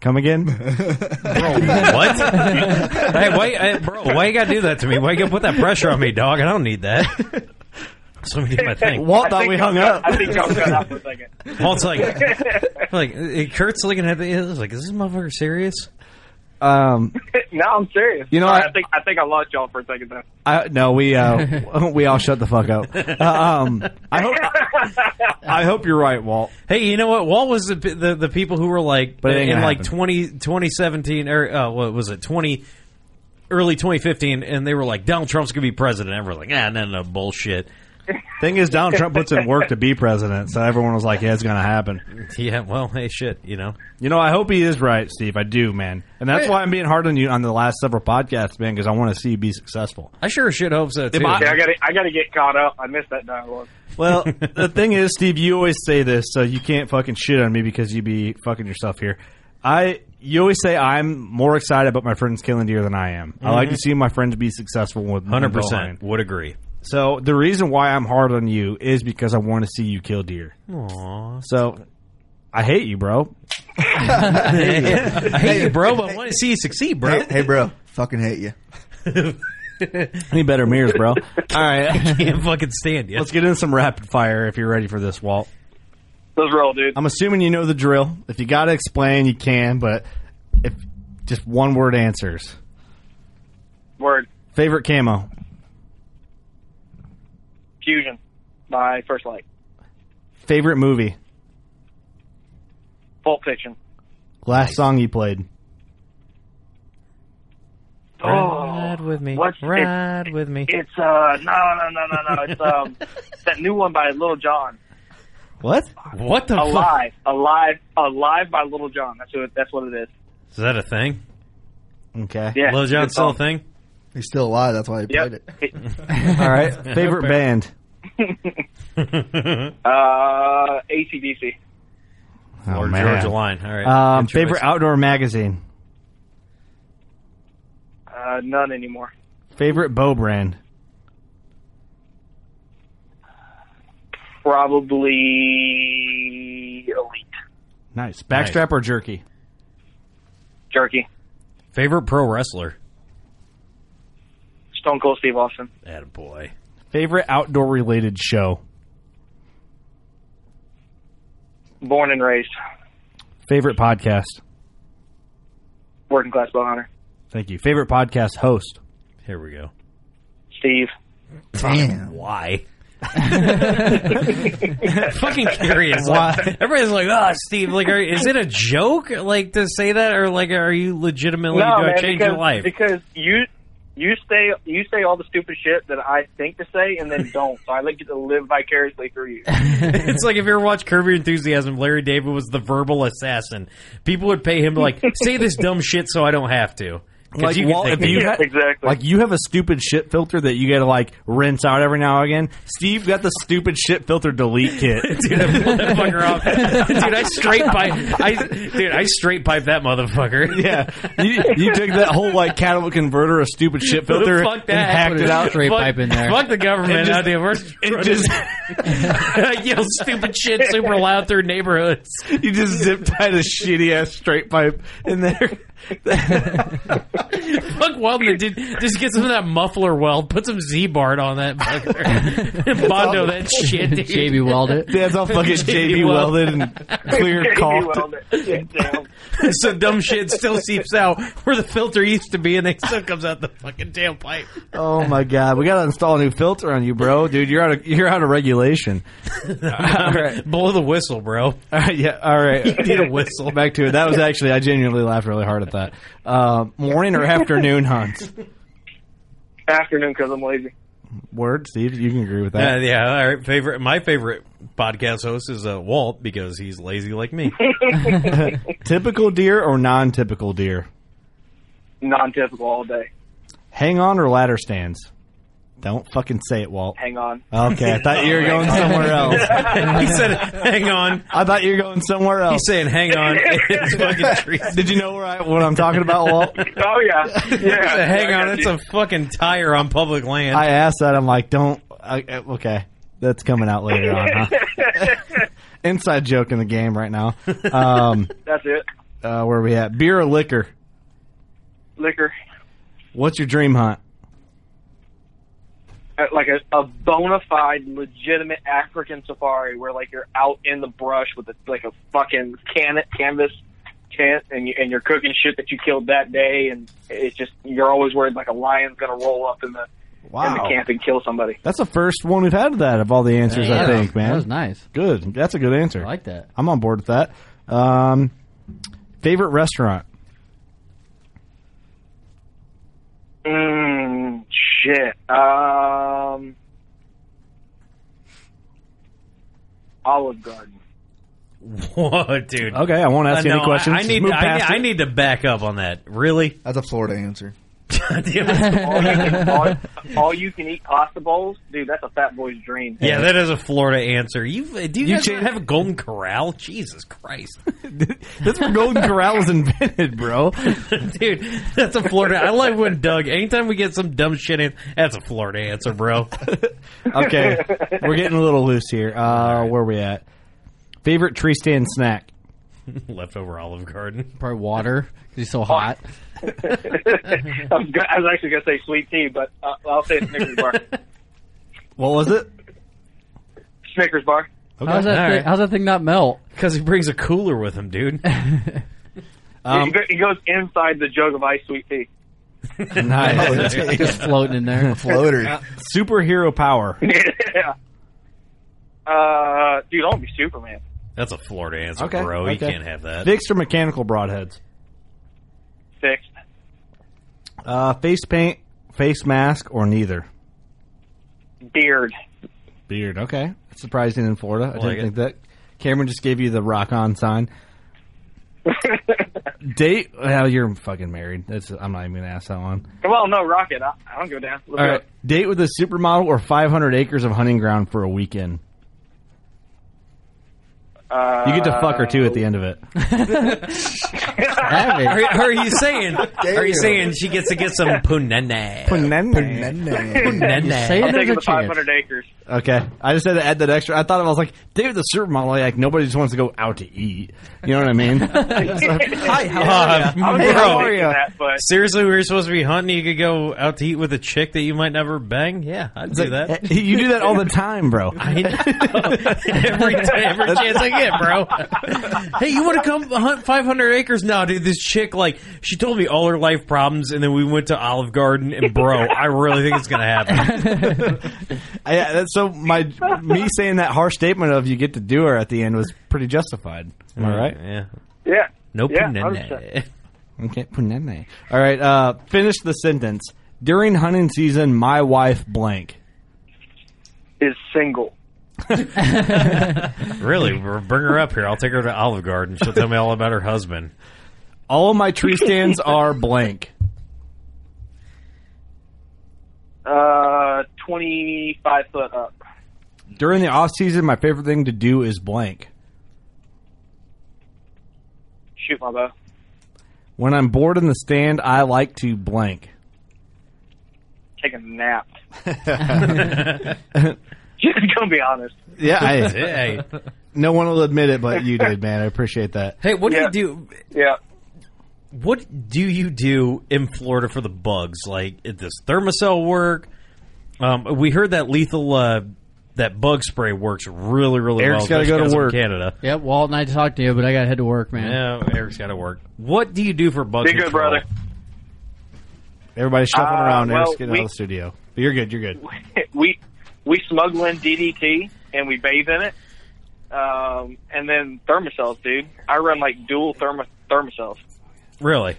Come again? *laughs* Bro, what? *laughs* hey, why, hey, bro, why you gotta do that to me? Why you gotta put that pressure on me, dog? I don't need that. So let me do my thing. Walt thought we hung up. I think y'all got out for a second. Walt's like, *laughs* like Kurt's looking at the. It's like, is this motherfucker serious? Um, *laughs* no, I'm serious. You know, Sorry, I- I think I think I lost y'all for a second there. I, no, we uh, *laughs* we all shut the fuck up. Uh, um, I hope *laughs* I hope you're right, Walt. Hey, you know what? Walt was the the, the people who were like But it in like happen. 20, 2017 or uh, what was it twenty early twenty fifteen, and they were like Donald Trump's gonna be president. Everyone's like, ah, no, no, bullshit. *laughs* Thing is, Donald Trump puts in work to be president, so everyone was like, "Yeah, it's gonna happen." Yeah, well, hey, shit, you know. You know, I hope he is right, Steve. I do, man, and that's why I'm being hard on you on the last several podcasts, man, because I want to see you be successful. I sure as shit hope so too. Yeah, I got to I got to get caught up. I missed that dialogue. Well, *laughs* the thing is, Steve, you always say this, so you can't fucking shit on me because you be fucking yourself here. I, you always say I'm more excited about my friends killing deer than I am. I like Mhm. to see my friends be successful with hundred percent. would agree. So the reason why I'm hard on you is because I want to see you kill deer. Aww. So I hate you, bro. *laughs* I hate you, bro, but I want to see you succeed, bro. Hey, hey, bro, fucking hate you. *laughs* Need better mirrors, bro. All right, *laughs* I can't fucking stand you. Let's get in some rapid fire if you're ready for this, Walt. Let's roll, dude. I'm assuming you know the drill. If you got to explain, you can, but if just one word answers. Word Favorite camo? Fusion by First Lite. Favorite movie? Pulp Fiction. Last song you played? Oh, Ride with me. What's Ride with me. It's uh no no no no no. It's um *laughs* that new one by Lil Jon. What? What the fuck? Alive, alive, alive by Lil Jon. That's what that's what it is. Is that a thing? Okay. Yeah, Lil Jon good still a thing? He's still alive. That's why he Yep. played it. *laughs* All right. Favorite band? *laughs* Uh, ACDC. Oh, Or man. Georgia Line. All right. Um, favorite outdoor magazine? Uh, none anymore. Favorite bow brand? Probably Elite Nice. Backstrap or jerky? Jerky. Favorite pro wrestler? Stone Cold Steve Austin. Attaboy. Favorite outdoor related show? Born and raised. Favorite podcast? Working class bow hunter. Thank you. Favorite podcast host? Here we go. Steve. Damn. *laughs* Why? *laughs* fucking curious. Why? Everybody's like, "Oh, Steve, like, are, is it a joke, like, to say that, or like, are you legitimately no, do I change because, your life?" because you you say you say all the stupid shit that I think to say and then don't. So I like to live vicariously through you. *laughs* it's like if you ever watched Curb Your Enthusiasm, Larry David was the verbal assassin. People would pay him to like *laughs* say this dumb shit so I don't have to. 'Cause Like, you can Walt, if you of had, exactly. like you have a stupid shit filter that you got to like rinse out every now and again. Steve got the stupid shit filter delete kit. *laughs* Dude, I pulled that fucker off. *laughs* Dude, I straight *laughs* pipe. I dude, I straight pipe that motherfucker. yeah, you, you took that whole like catalytic converter, a stupid shit filter, Fuck and that. hacked it out. straight fuck, pipe in there. Fuck the government. It just- out there. We're It just I yell stupid shit super loud through neighborhoods. you just zip tied a shitty ass straight pipe in there. Fuck Weldon Did, Just get some of that muffler weld. Put some Ziebart on that fucker. Bondo that shit. Dude. JB welded. Dad's all fucking JB JB welded and clear Maybe caulked. weld it. Damn. *laughs* so dumb shit still seeps out where the filter used to be, and it still comes out the fucking tailpipe. Oh my god, we gotta install a new filter on you, bro, dude. You're out of you're out of regulation. *laughs* all right, Blow the whistle, bro. all right, *laughs* yeah, all right. Need a whistle. Back to it. That was actually I genuinely laughed really hard at with that. Uh, morning or afternoon hunts? Afternoon because I'm lazy. Word, Steve, you can agree with Uh, that. yeah, all right. Favorite, my favorite podcast host is uh, Walt because he's lazy like me. *laughs* Typical deer or non-typical deer? Non-typical all day. Hang on or ladder stands? Don't fucking say it, Walt. Hang on. Okay, I thought you were *laughs* going somewhere *laughs* else. he said, "Hang on." I thought you were going somewhere else. He's saying, "Hang on." *laughs* It's fucking trees. Did you know where I, what I'm talking about, Walt? Oh yeah, yeah. He said, Hang I on, it's you. a fucking tire on public land. I asked that. I'm like, don't. I, I- okay, that's coming out later on. Huh? Inside joke in the game right now. Um, That's it. uh, where are we at? Beer or liquor? Liquor, What's your dream hunt? Like a, a bona fide, legitimate African safari where like you're out in the brush with a, like a fucking can canvas tent and you, and you're cooking shit that you killed that day and it's just you're always worried like a lion's gonna roll up in the in the Wow. camp and kill somebody. That's the first one we've had of that of all the answers. I think, man. that was nice. Good. That's a good answer. I like that. I'm on board with that. Um, favorite restaurant? Mm, shit. Um, Olive Garden. *laughs* Whoa, dude. Okay, I won't ask Uh, any no, questions. I, I Just need. move I, past I it. need to back up on that. Really? That's a Florida answer. *laughs* Damn it. *laughs* all, you can, all, all you can eat pasta bowls, dude. That's a fat boy's dream. Yeah, that is a Florida answer. You do you, You guys change- have a Golden Corral? Jesus Christ, *laughs* That's where Golden Corral was invented, bro. dude, that's a Florida. I like when Doug. Anytime we get some dumb shit in, that's a Florida answer, bro. Okay, we're getting a little loose here. Uh, where are we at? Favorite tree stand snack? Leftover Olive Garden. Probably water 'cause he's so hot. I, was go- I was actually gonna say sweet tea, but uh, I'll say Snickers bar. *laughs* What was it? Snickers bar. How's that? All Thing, right. how's that thing not melt? Because he brings a cooler with him, dude. *laughs* Um, he, goes inside the jug of ice sweet tea. nice. *laughs* Just floating in there. Floater. Uh, superhero power. yeah. Uh, dude, I want to be Superman. That's a Florida answer, Okay, bro. You can't have that. Fixed or mechanical broadheads? Fixed. Uh, face paint, face mask, or neither? Beard. Beard. Okay, that's surprising in Florida. I Like didn't it. think that. Cameron just gave you the rock on sign. *laughs* Date? Well, you're fucking married. That's. I'm not even gonna ask that one. well, no, Rocket. I, I don't go down. Let's All go. right. Date with a supermodel or 500 acres of hunting ground for a weekend. Uh, You get to fuck her too at the end of it. *laughs* Are, are you saying? Are you saying she gets to get some punene? You're saying I'll take there's it a to 500 acres. Okay, I just had to add that extra. I thought I was like, David the supermodel. Like nobody just wants to go out to eat. You know what I mean? *laughs* Hi, how I was Hey, bro, how are ya? That, but seriously, we were supposed to be hunting. You could go out to eat with a chick that you might never bang. Yeah, I'd do that. Eh, you do that all the time, bro. *laughs* I know. every time, every chance I get, bro. hey, you want to come hunt 500 acres? now, dude. This chick, like, she told me all her life problems, and then we went to Olive Garden, and bro, I really think it's gonna happen. *laughs* I, that's so my me *laughs* saying that harsh statement of you get to do her at the end was pretty justified. Am I right? Yeah. yeah. No Yeah, punene. 100%. Okay, punene. All right. Uh, finish the sentence. During hunting season, my wife blank. Is single. *laughs* Really, we're- bring her up here. I'll take her to Olive Garden. She'll tell me all about her husband. All of my tree stands are blank. *laughs* Uh, 25 foot up. During the off season, my favorite thing to do is blank. Shoot my bow. When I'm bored in the stand, I like to blank. Take a nap. *laughs* *laughs* Just gonna be honest. Yeah, I, *laughs* Hey, no one will admit it, but you did, man. I appreciate that. hey, what Yeah. do you do? Yeah. What do you do in Florida for the bugs? Like, does Thermacell work? Um, we heard that lethal uh, that bug spray works really, really Eric's well. gotta go to work. Canada. Yep, Walt and I talked to you, but I got to head to work, man. Yeah, Eric's got to work. What do you do for bug Be good, control? brother. Everybody's shuffling Uh, around. well, Eric's getting we- out of the studio. But you're good. You're good. *laughs* we we smuggle in DDT and we bathe in it. Um, and then Thermacells, dude. I run like dual thermo Thermacells. Really?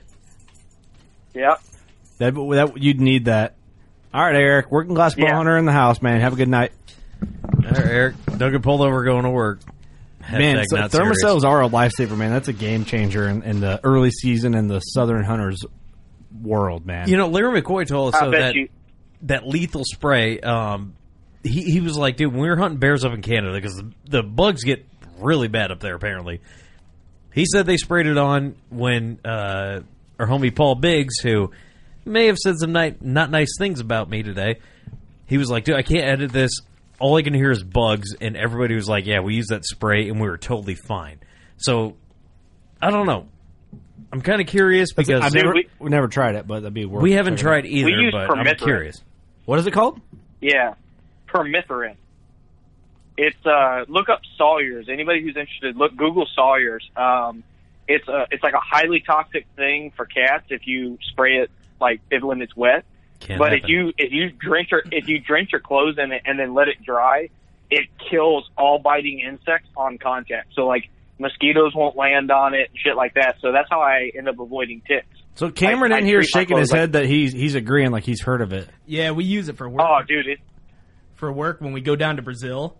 Yep. That, that you'd need that. All right, Eric, working class bow Yeah. hunter in the house, man. Have a good night. All right, Eric, don't get pulled over going to work. man, Hashtag so Thermacells are a lifesaver, man. That's a game changer in, in the early season in the southern hunters world, man. You know, Larry McCoy told us so that you- that lethal spray. Um, he he was like, dude, when we were hunting bears up in Canada because the, the bugs get really bad up there. Apparently, he said they sprayed it on when uh, our homie Paul Biggs, who may have said some ni- not nice things about me today. He was like, dude, I can't edit this. All I can hear is bugs, and everybody was like, yeah, we used that spray and we were totally fine. So, I don't know. I'm kind of curious because I've never, we, have never tried it, but that'd be worth we haven't tried out. either, We use but I'm permethrin. curious. What is it called? Yeah, permethrin. It's uh, look up Sawyer's. Anybody who's interested, look Google Sawyer's. Um, it's a it's like a highly toxic thing for cats if you spray it like if when it's wet. Can't but if you if you drench your if you drench your clothes in it and then let it dry, it kills all biting insects on contact. So like mosquitoes won't land on it, and shit like that. So that's how I end up avoiding ticks. So Cameron I- I in here shaking his clothes like- head that he's he's agreeing like he's heard of it. Yeah, we use it for work. Oh, dude, it, For work when we go down to Brazil.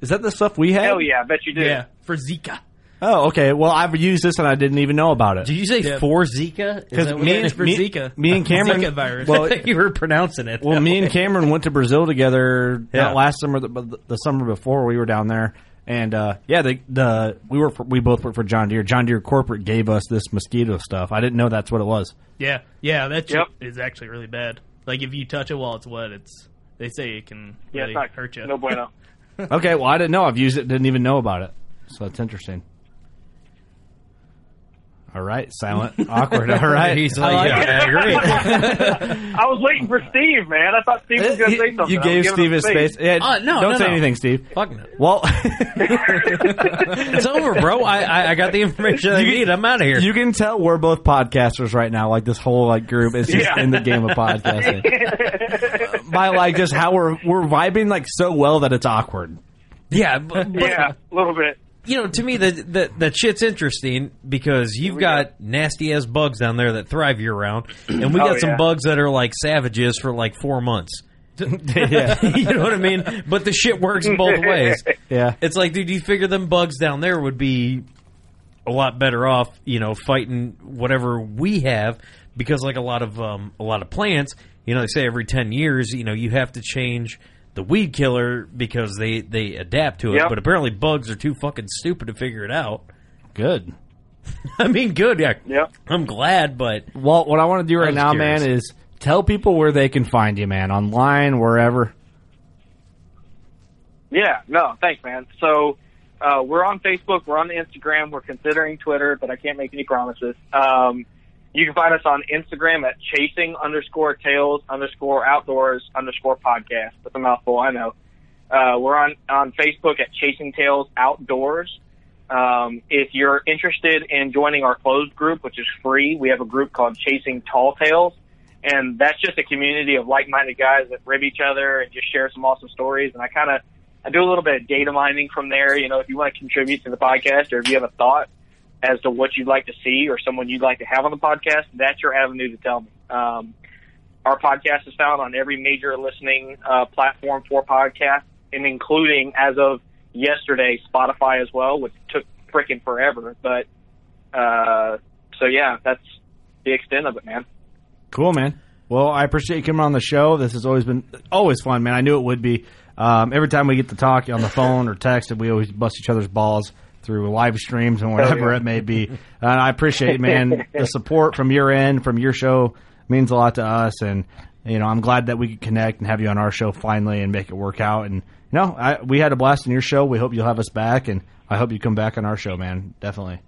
Is that the stuff we have? hell yeah, I bet you do. Yeah, for Zika. Oh, okay. Well, I've used this and I didn't even know about it. Did you say Yeah. for Zika? Is Because that what me, that and- is? for me, Zika. me and *laughs* Cameron, Zika virus. well, *laughs* you were pronouncing it. well, that me and way. Cameron went to Brazil together Yeah. not last summer, the, the summer before we were down there, and uh, yeah, the the we were we both worked for John Deere. John Deere corporate gave us this mosquito stuff. I didn't know that's what it was. Yeah, yeah, that shit Yep. is actually really bad. Like if you touch it while it's wet, it's they say it can Yeah, really it's not hurt you. No bueno. *laughs* Okay, well, I didn't know. I've used it, didn't even know about it. So that's interesting. All right, silent, awkward. All right, *laughs* He's like, yeah, I agree. *laughs* I was waiting for Steve, man. I thought Steve was going to say something. You gave Steve his space. Yeah, Uh, no, don't no, say no. anything, Steve. Fuck no. Well, *laughs* It's over, bro. I, I, I got the information I need. I'm out of here. you can tell we're both podcasters right now. Like this whole like group is just Yeah. in the game of podcasting. By like just how we're we're vibing like so well that it's awkward. yeah, but, but, Yeah, a little bit. You know, to me, that that that shit's interesting because you've got nasty ass bugs down there that thrive year round, and we Oh, got some yeah. bugs that are like savages for like four months. *laughs* *laughs* you know what I mean? But the shit works both *laughs* ways. yeah. It's like, dude, you figure them bugs down there would be a lot better off, you know, fighting whatever we have because, like a lot of um, a lot of plants, you know, they say every ten years, you know, you have to change the weed killer because they they adapt to it. Yep. But apparently, bugs are too fucking stupid to figure it out. Good. *laughs* I mean, good, yeah. Yep. I'm glad, but Well, what I want to do right now, curious. man, is tell people where they can find you, man, online, wherever. Yeah, no, thanks, man. So uh, we're on Facebook, we're on Instagram, we're considering Twitter, but I can't make any promises. Um, you can find us on Instagram at chasing underscore tails underscore outdoors underscore podcast. That's a mouthful, I know. Uh, we're on, on Facebook at Chasing Tails Outdoors. Um, if you're interested in joining our closed group, which is free, we have a group called Chasing Tall Tails. And that's just a community of like-minded guys that rib each other and just share some awesome stories. And I kind of, I do a little bit of data mining from there. You know, if you want to contribute to the podcast or if you have a thought as to what you'd like to see or someone you'd like to have on the podcast, that's your avenue to tell me. Um, our podcast is found on every major listening uh, platform for podcasts, and including as of yesterday, Spotify as well, which took freaking forever. But uh, so yeah, that's the extent of it, man. Cool, man. Well, I appreciate you coming on the show. This has always been always fun, man. I knew it would be. Um, every time we get to talk on the phone or text, we always bust each other's balls through live streams and whatever yeah. it may be. And I appreciate, man, *laughs* the support from your end, from your show means a lot to us. And you know, I'm glad that we could connect and have you on our show finally and make it work out. And you know, I, we had a blast in your show. We hope you'll have us back, and I hope you come back on our show, man. Definitely.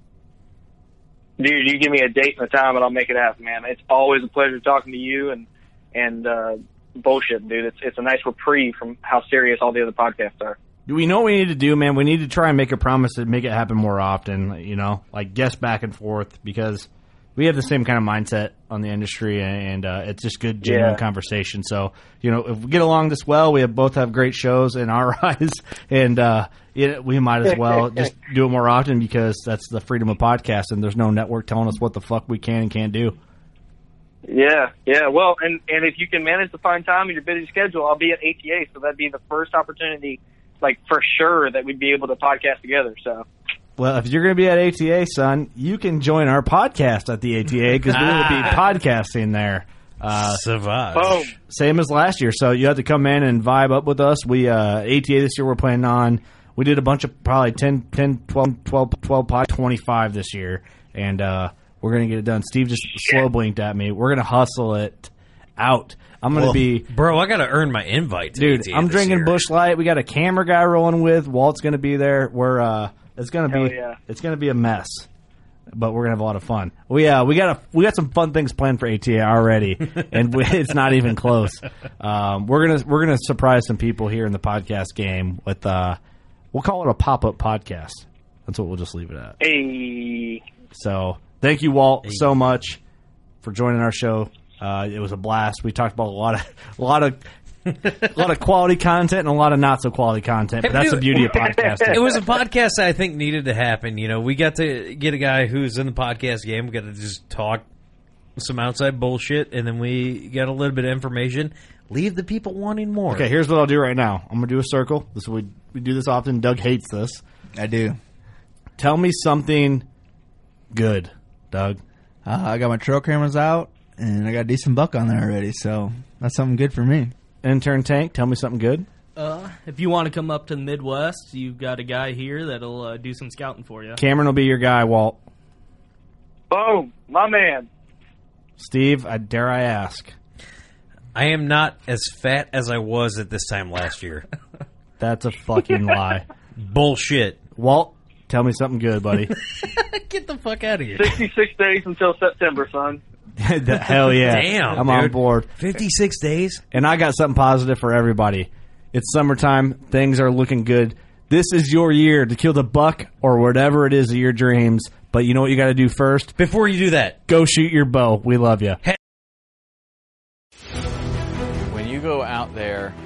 Dude, you give me a date and a time, and I'll make it happen, man. It's always a pleasure talking to you and and uh, bullshit, dude. It's it's a nice reprieve from how serious all the other podcasts are. We know what we need to do, man. We need to try and make a promise to make it happen more often. You know, like guess back and forth because we have the same kind of mindset on the industry, and uh, it's just good, genuine Yeah. conversation. So, you know, if we get along this well, we have both have great shows in our *laughs* eyes, and uh, yeah, we might as well *laughs* just do it more often because that's the freedom of podcasting. There's no network telling us what the fuck we can and can't do. Yeah, yeah. Well, and and if you can manage to find time in your busy schedule, I'll be at ATA, so that'd be the first opportunity, like for sure, that we'd be able to podcast together. So. Well, if you're going to be at ATA, son, you can join our podcast at the ATA because we will be *laughs* podcasting there. Uh, Savage. Boom. Same as last year. So you have to come in and vibe up with us. We uh, ATA this year we're planning on. We did a bunch of probably 10, 10 12, 12, 12 pod, 25 this year, and uh, we're gonna get it done. Steve just slow blinked at me. We're gonna hustle it out. I'm gonna Well, be bro. I got to earn my invite, to dude. ATA I'm this drinking year. Busch Light. We got a camera guy rolling with. Walt's gonna be there. We're uh, it's gonna Hell be yeah. it's gonna be a mess, but we're gonna have a lot of fun. We uh, we got a we got some fun things planned for ATA already, *laughs* and we, it's not even close. Um, we're gonna we're gonna surprise some people here in the podcast game with uh, we'll call it a pop up podcast. That's what we'll just leave it at. Hey. So thank you, Walt, so much for joining our show. Uh, it was a blast. We talked about a lot of *laughs* a lot of a lot of quality content and a lot of not so quality content. But that's the beauty of *laughs* podcasting. It was a podcast that I think needed to happen. You know, we got to get a guy who's in the podcast game. We got to just talk some outside bullshit, and then we got a little bit of information. Leave the people wanting more. Okay, here's what I'll do right now. I'm gonna do a circle. This is we we do this often. Doug hates this. I do. Tell me something good, Doug. Uh, I got my trail cameras out, and I got a decent buck on there already, so that's something good for me. Intern Tank, tell me something good. Uh, if you want to come up to the Midwest, you've got a guy here that'll uh, do some scouting for you. Cameron will be your guy. Walt, Boom, my man. Steve, I dare I ask. I am not as fat as I was at this time last year. *laughs* That's a fucking lie. *laughs* Bullshit. Walt, tell me something good, buddy. *laughs* Get the fuck out of here. 66 days until September, son. *laughs* The- Hell yeah. Damn, I'm on dude. board. 56 days? And I got something positive for everybody. It's summertime. Things are looking good. This is your year to kill the buck or whatever it is of your dreams. But you know what you got to do first? Before you do that, go shoot your bow. We love you. When you go out there and the